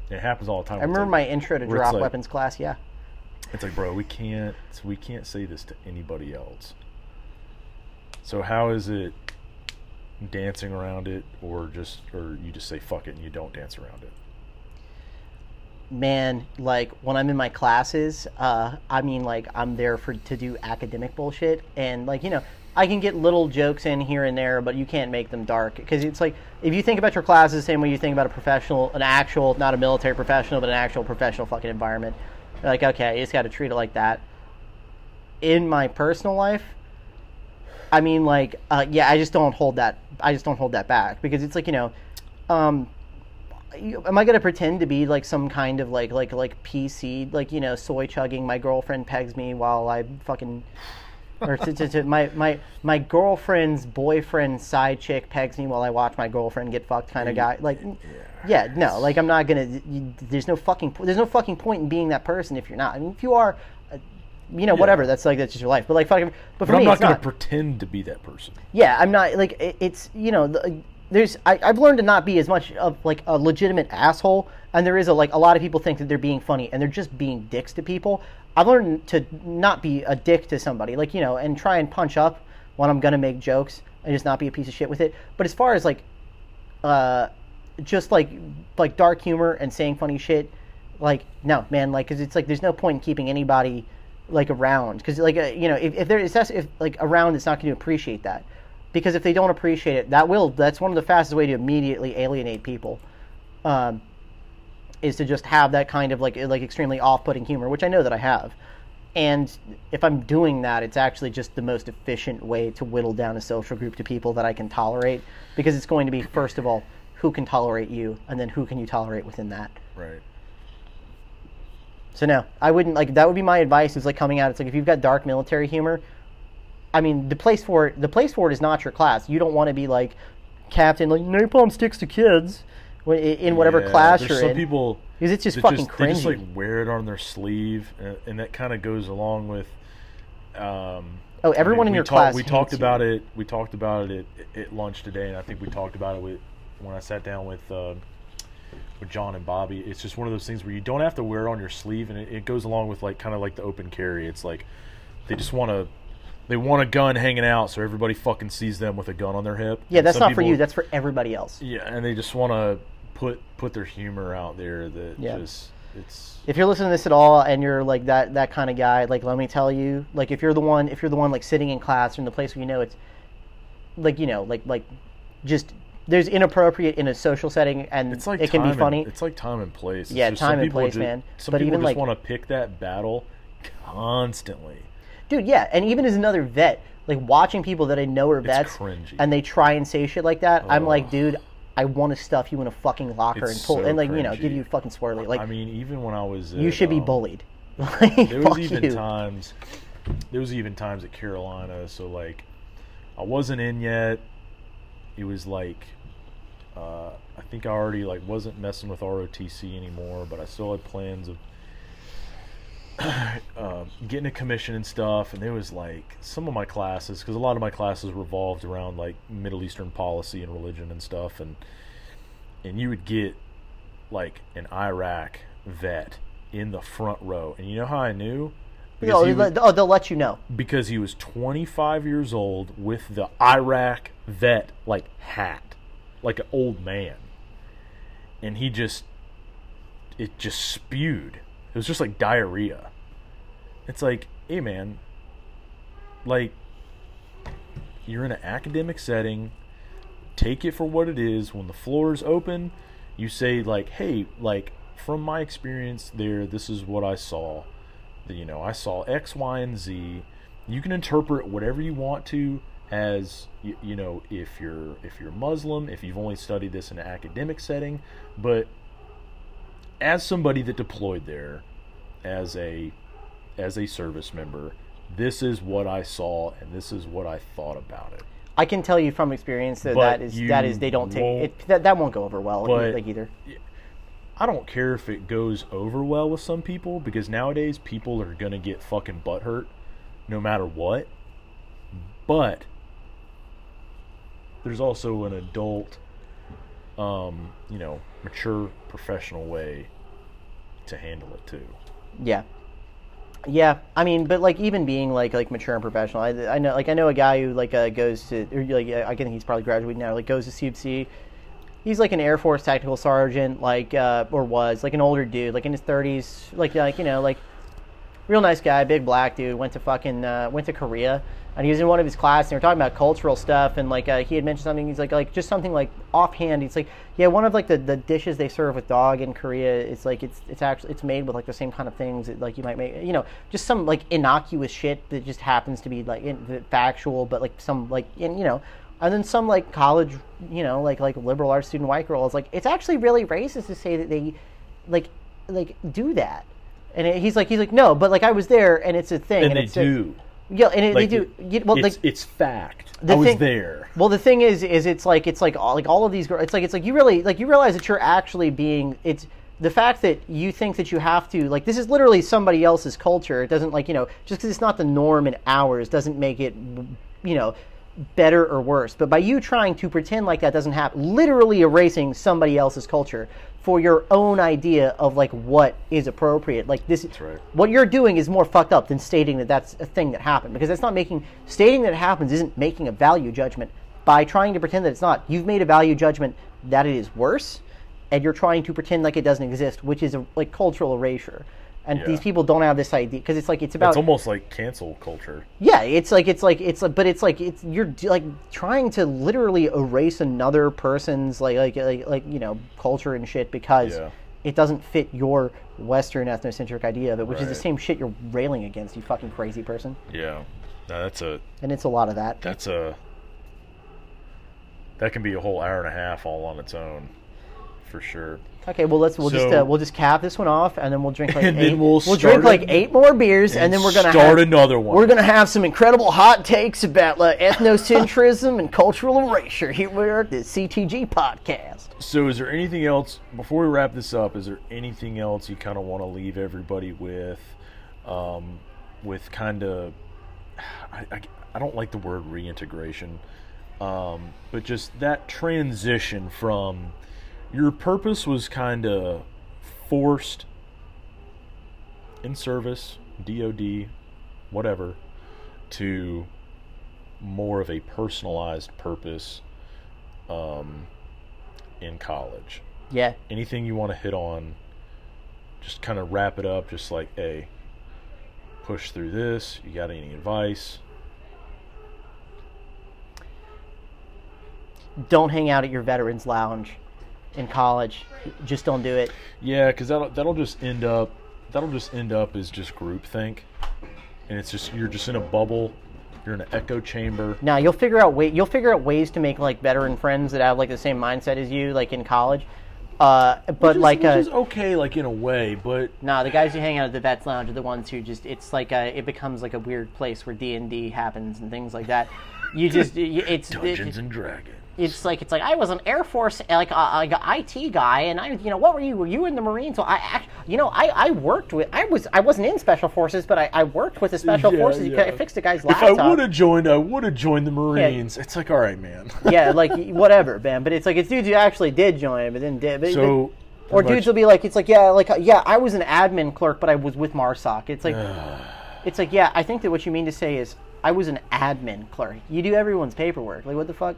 it happens all the time. I remember It's my intro to drop like- weapons class. Yeah, It's like, bro, we can't we can't say this to anybody else. So how is it dancing around it, or just or you just say fuck it and you don't dance around it? man, like when I'm in my classes, uh, I mean, like I'm there for to do academic bullshit, and like you know, I can get little jokes in here and there, but you can't make them dark because it's like if you think about your classes the same way you think about a professional, an actual, not a military professional, but an actual professional fucking environment. Like, okay, you just got to treat it like that. In my personal life, I mean, like, uh, yeah, I just don't hold that. I just don't hold that back because it's like you know, um, you- am I gonna pretend to be like some kind of like like like PC like you know soy chugging? My girlfriend pegs me while I fucking or to, to, to my my my girlfriend's boyfriend side chick pegs me while I watch my girlfriend get fucked kind of guy. Like, yeah, no, like I'm not gonna. You, there's no fucking there's no fucking point in being that person if you're not. I mean, if you are. You know, whatever. That's like that's just your life. But like, fucking. But for But I'm me, not going to not pretend to be that person. yeah i'm not like it, it's you know the, there's I, i've learned to not be as much of like a legitimate asshole and there is a like a lot of people think that they're being funny and they're just being dicks to people i've learned to not be a dick to somebody like you know and try and punch up when i'm gonna make jokes and just not be a piece of shit with it but as far as like uh just like like dark humor and saying funny shit like no man like because it's like there's no point in keeping anybody like around. Because like uh, you know if, if there is if like around it's not going to appreciate that. Because if they don't appreciate it that will that's one of the fastest way to immediately alienate people um, is to just have that kind of like like extremely off-putting humor which i know that i have. And if i'm doing that it's actually just the most efficient way to whittle down a social group to people that i can tolerate. Because it's going to be first of all who can tolerate you and then who can you tolerate within that? Right. So no, I wouldn't like that would be my advice is like coming out it's like if you've got dark military humor, I mean the place for it the place for it is not your class. You don't want to be like captain like napalm sticks to kids when- in whatever Yeah, class you're some in. people because it's just fucking They just like wear it on their sleeve, and, and that kind of goes along with. Um, Oh, everyone in your talk- class We talked you. about it. We talked about it at, at lunch today, and I think we talked about it with when I sat down with uh, with John and Bobby. It's just one of those things where you don't have to wear it on your sleeve, and it, it goes along with like kind of like the open carry. It's like they just want to. They want a gun hanging out, so everybody fucking sees them with a gun on their hip. yeah, that's not for you. That's for everybody else. yeah, and they just want to put put their humor out there. That Yeah. just it's if you're listening to this at all and you're like that that kind of guy, like let me tell you, like if you're the one if you're the one like sitting in class or in the place where you know it's like you know like like just there's inappropriate in a social setting and it's like it can be funny. And, it's like time and place. It's Yeah, just time and place, ju- man. Some But people even, just like- want to pick that battle constantly. Dude, yeah, and even as another vet, like watching people that I know are vets and they try and say shit like that, I'm like, dude, I want to stuff you in a fucking locker It's and pull so and like you know give cringy. you fucking swirly. Like I mean, even when I was, you at, should be um, bullied. Like, There was even you. times. There was even times at Carolina. So like, I wasn't in yet. It was like, uh, I think I already like wasn't messing with ROTC anymore, but I still had plans of uh, getting a commission and stuff. And there was like some of my classes, because a lot of my classes revolved around like Middle Eastern policy and religion and stuff, and and you would get like an Iraq vet in the front row, and you know how I knew? Because, Oh, he was, oh, they'll let you know. because he was 25 years old with the Iraq vet like hat, like an old man, and he just it just spewed. It was just like diarrhea. It's like, hey man, like you're in an academic setting. Take it for what it is. When the floor is open, you say like, hey, like from my experience there, this is what I saw. You know, I saw X, Y, and Z. You can interpret whatever you want to as you, you know if you're if you're Muslim, if you've only studied this in an academic setting, but as somebody that deployed there as a as a service member, this is what I saw and this is what I thought about it. I can tell you from experience that But that is that is they don't take it. That, that won't go over well like either. I don't care if it goes over well with some people because nowadays people are gonna get fucking butthurt no matter what. But there's also an adult, um, you know, mature professional way to handle it too. Yeah. Yeah, I mean, but like even being like like mature and professional, I, I know like I know a guy who like uh, goes to or like I think he's probably graduating now. Like goes to CFC. He's like an Air Force tactical sergeant, like uh, or was like an older dude, like in his thirties, like like you know like real nice guy, big black dude. Went to fucking uh, went to Korea, and he was in one of his classes. And they were talking about cultural stuff, and like uh, he had mentioned something. He's like like just something like offhand. He's like, yeah, one of like the, the dishes they serve with dog in Korea. It's like it's it's actually it's made with like the same kind of things that like you might make. You know, just some like innocuous shit that just happens to be like in, factual, but like some like in you know. And then some like college, you know, like like liberal arts student white girl is like, it's actually really racist to say that they, like, like do that. And it, he's like, he's like, no, but like I was there, and it's a thing, And, they it's a- do. yeah, and it, Like, they do. well, it's, like it's fact. the I was thing- there. well, the thing is, is it's like it's like all, like all of these girls. It's like it's like you really like you realize that you're actually being. It's the fact that you think that you have to like this is literally somebody else's culture. It doesn't like you know just because it's not the norm in ours doesn't make it you know better or worse. But by you trying to pretend like that doesn't happen, literally erasing somebody else's culture for your own idea of like what is appropriate. Like this, right. what you're doing is more fucked up than stating that that's a thing that happened because that's not making stating that it happens isn't making a value judgment by trying to pretend that it's not you've made a value judgment that it is worse and you're trying to pretend like it doesn't exist which is a like cultural erasure and Yeah. these people don't have this idea because it's like it's about It's almost like cancel culture. yeah, it's like it's like it's like, but it's like it's you're like trying to literally erase another person's like like like, like you know culture and shit because Yeah. it doesn't fit your Western ethnocentric idea of it, which is the same shit you're railing against, you fucking crazy person. Yeah. No, that's a And it's a lot of that. that's a that can be a whole hour and a half all on its own, for sure. Okay, well let's we'll just uh, we'll just cap this one off, and then we'll drink like And eight, then we'll drink like eight more beers, and, then we're gonna start have, another one. We're gonna have some incredible hot takes about like ethnocentrism and cultural erasure here we are at the CTG podcast. So, is there anything else before we wrap this up? Is there anything else you kind of want to leave everybody with? Um, with kind of, I, I, I don't like the word reintegration, um, but just that transition from your purpose was kind of forced in service, DOD, whatever, to more of a personalized purpose. Um, in college. Yeah, Anything you want to hit on, just kind of wrap it up, just like, hey, push through this. You got any advice? don't hang out at your veterans lounge in college. Just don't do it. Yeah, because that'll that'll just end up that'll just end up as just groupthink, and it's just you're just in a bubble, you're in an echo chamber. Now you'll figure out way you'll figure out ways to make like veteran friends that have like the same mindset as you, like in college. Uh, but which is, like which uh, is okay, like in a way, but nah, the guys who hang out at the vets lounge are the ones who just it's like uh it becomes like a weird place where D and D happens and things like that. You just it's Dungeons it, and Dragons. It's like it's like I was an Air Force like uh, a, a IT guy, and I you know what were you? Were you in the Marines? So I you know I, I worked with I was I wasn't in Special Forces, but I, I worked with the Special Yeah, Forces. yeah. I fixed a guy's laptop. If I would have joined, I would have joined the Marines. It's like, all right, man. yeah, like whatever, man. But it's like it's dudes who actually did join, but then did. But, So, but- or dudes will be like, it's like yeah, like uh, yeah, I was an admin clerk, but I was with Marsoc. It's like, it's like yeah, I think that what you mean to say is I was an admin clerk. You do everyone's paperwork. Like what the fuck?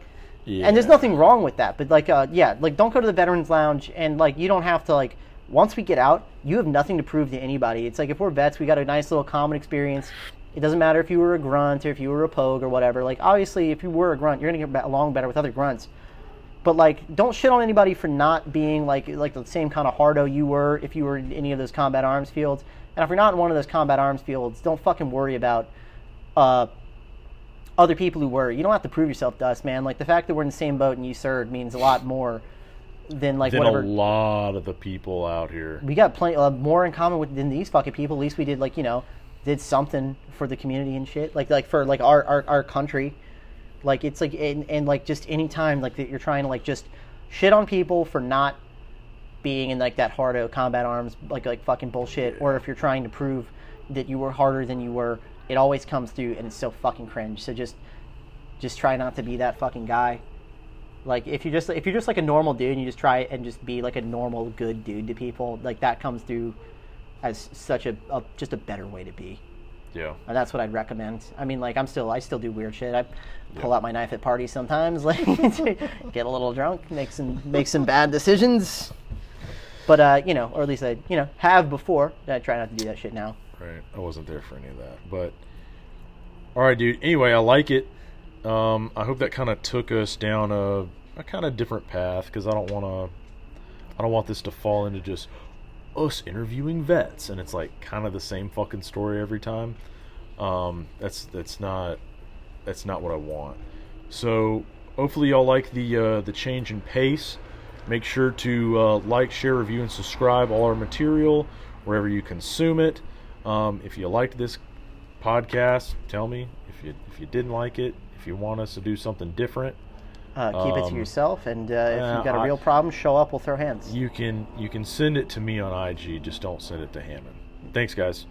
And there's nothing wrong with that. But like uh, yeah, like don't go to the veterans lounge and like you don't have to like. Once we get out, you have nothing to prove to anybody. It's like if we're vets, we got a nice little common experience. It doesn't matter if you were a grunt or if you were a pogue or whatever. Like obviously, if you were a grunt, you're gonna get along better with other grunts but like don't shit on anybody for not being like like the same kind of hardo you were if you were in any of those combat arms fields and if you're not in one of those combat arms fields don't fucking worry about uh other people who were you don't have to prove yourself to us man like the fact that we're in the same boat and you served means a lot more than like than whatever a lot of the people out here. we got plenty uh, more in common with than these fucking people. At least we did like you know did something for the community and shit. Like like for like our our, our country. Like it's like and, and like just any time like that you're trying to like just shit on people for not being in like that hardo combat arms like like fucking bullshit or if you're trying to prove that you were harder than you were it always comes through and it's so fucking cringe so just just try not to be that fucking guy like if you're just if you're just like a normal dude and you just try and just be like a normal good dude to people like that comes through as such a, a just a better way to be. Yeah. And that's what I'd recommend. I mean, like I'm still I still do weird shit. I pull out my knife at parties sometimes, like get a little drunk, make some make some bad decisions. But uh, you know, or at least I you know have before. I try not to do that shit now. Right. I wasn't there for any of that. But all right, dude. Anyway, I like it. Um, I hope that kind of took us down a, a kind of different path because I don't want to. I don't want this to fall into just us interviewing vets and it's like kind of the same fucking story every time. Um, that's that's not that's not what I want. So hopefully y'all like the uh, the change in pace. Make sure to uh, like, share, review, and subscribe all our material wherever you consume it. Um, if you liked this podcast, tell me. If you if you didn't like it, if you want us to do something different, Uh, keep it to Um, yourself, and uh, if uh, you've got a real problem, show up. We'll throw hands. you can you can send it to me on IG. Just don't send it to Hammond. Thanks, guys.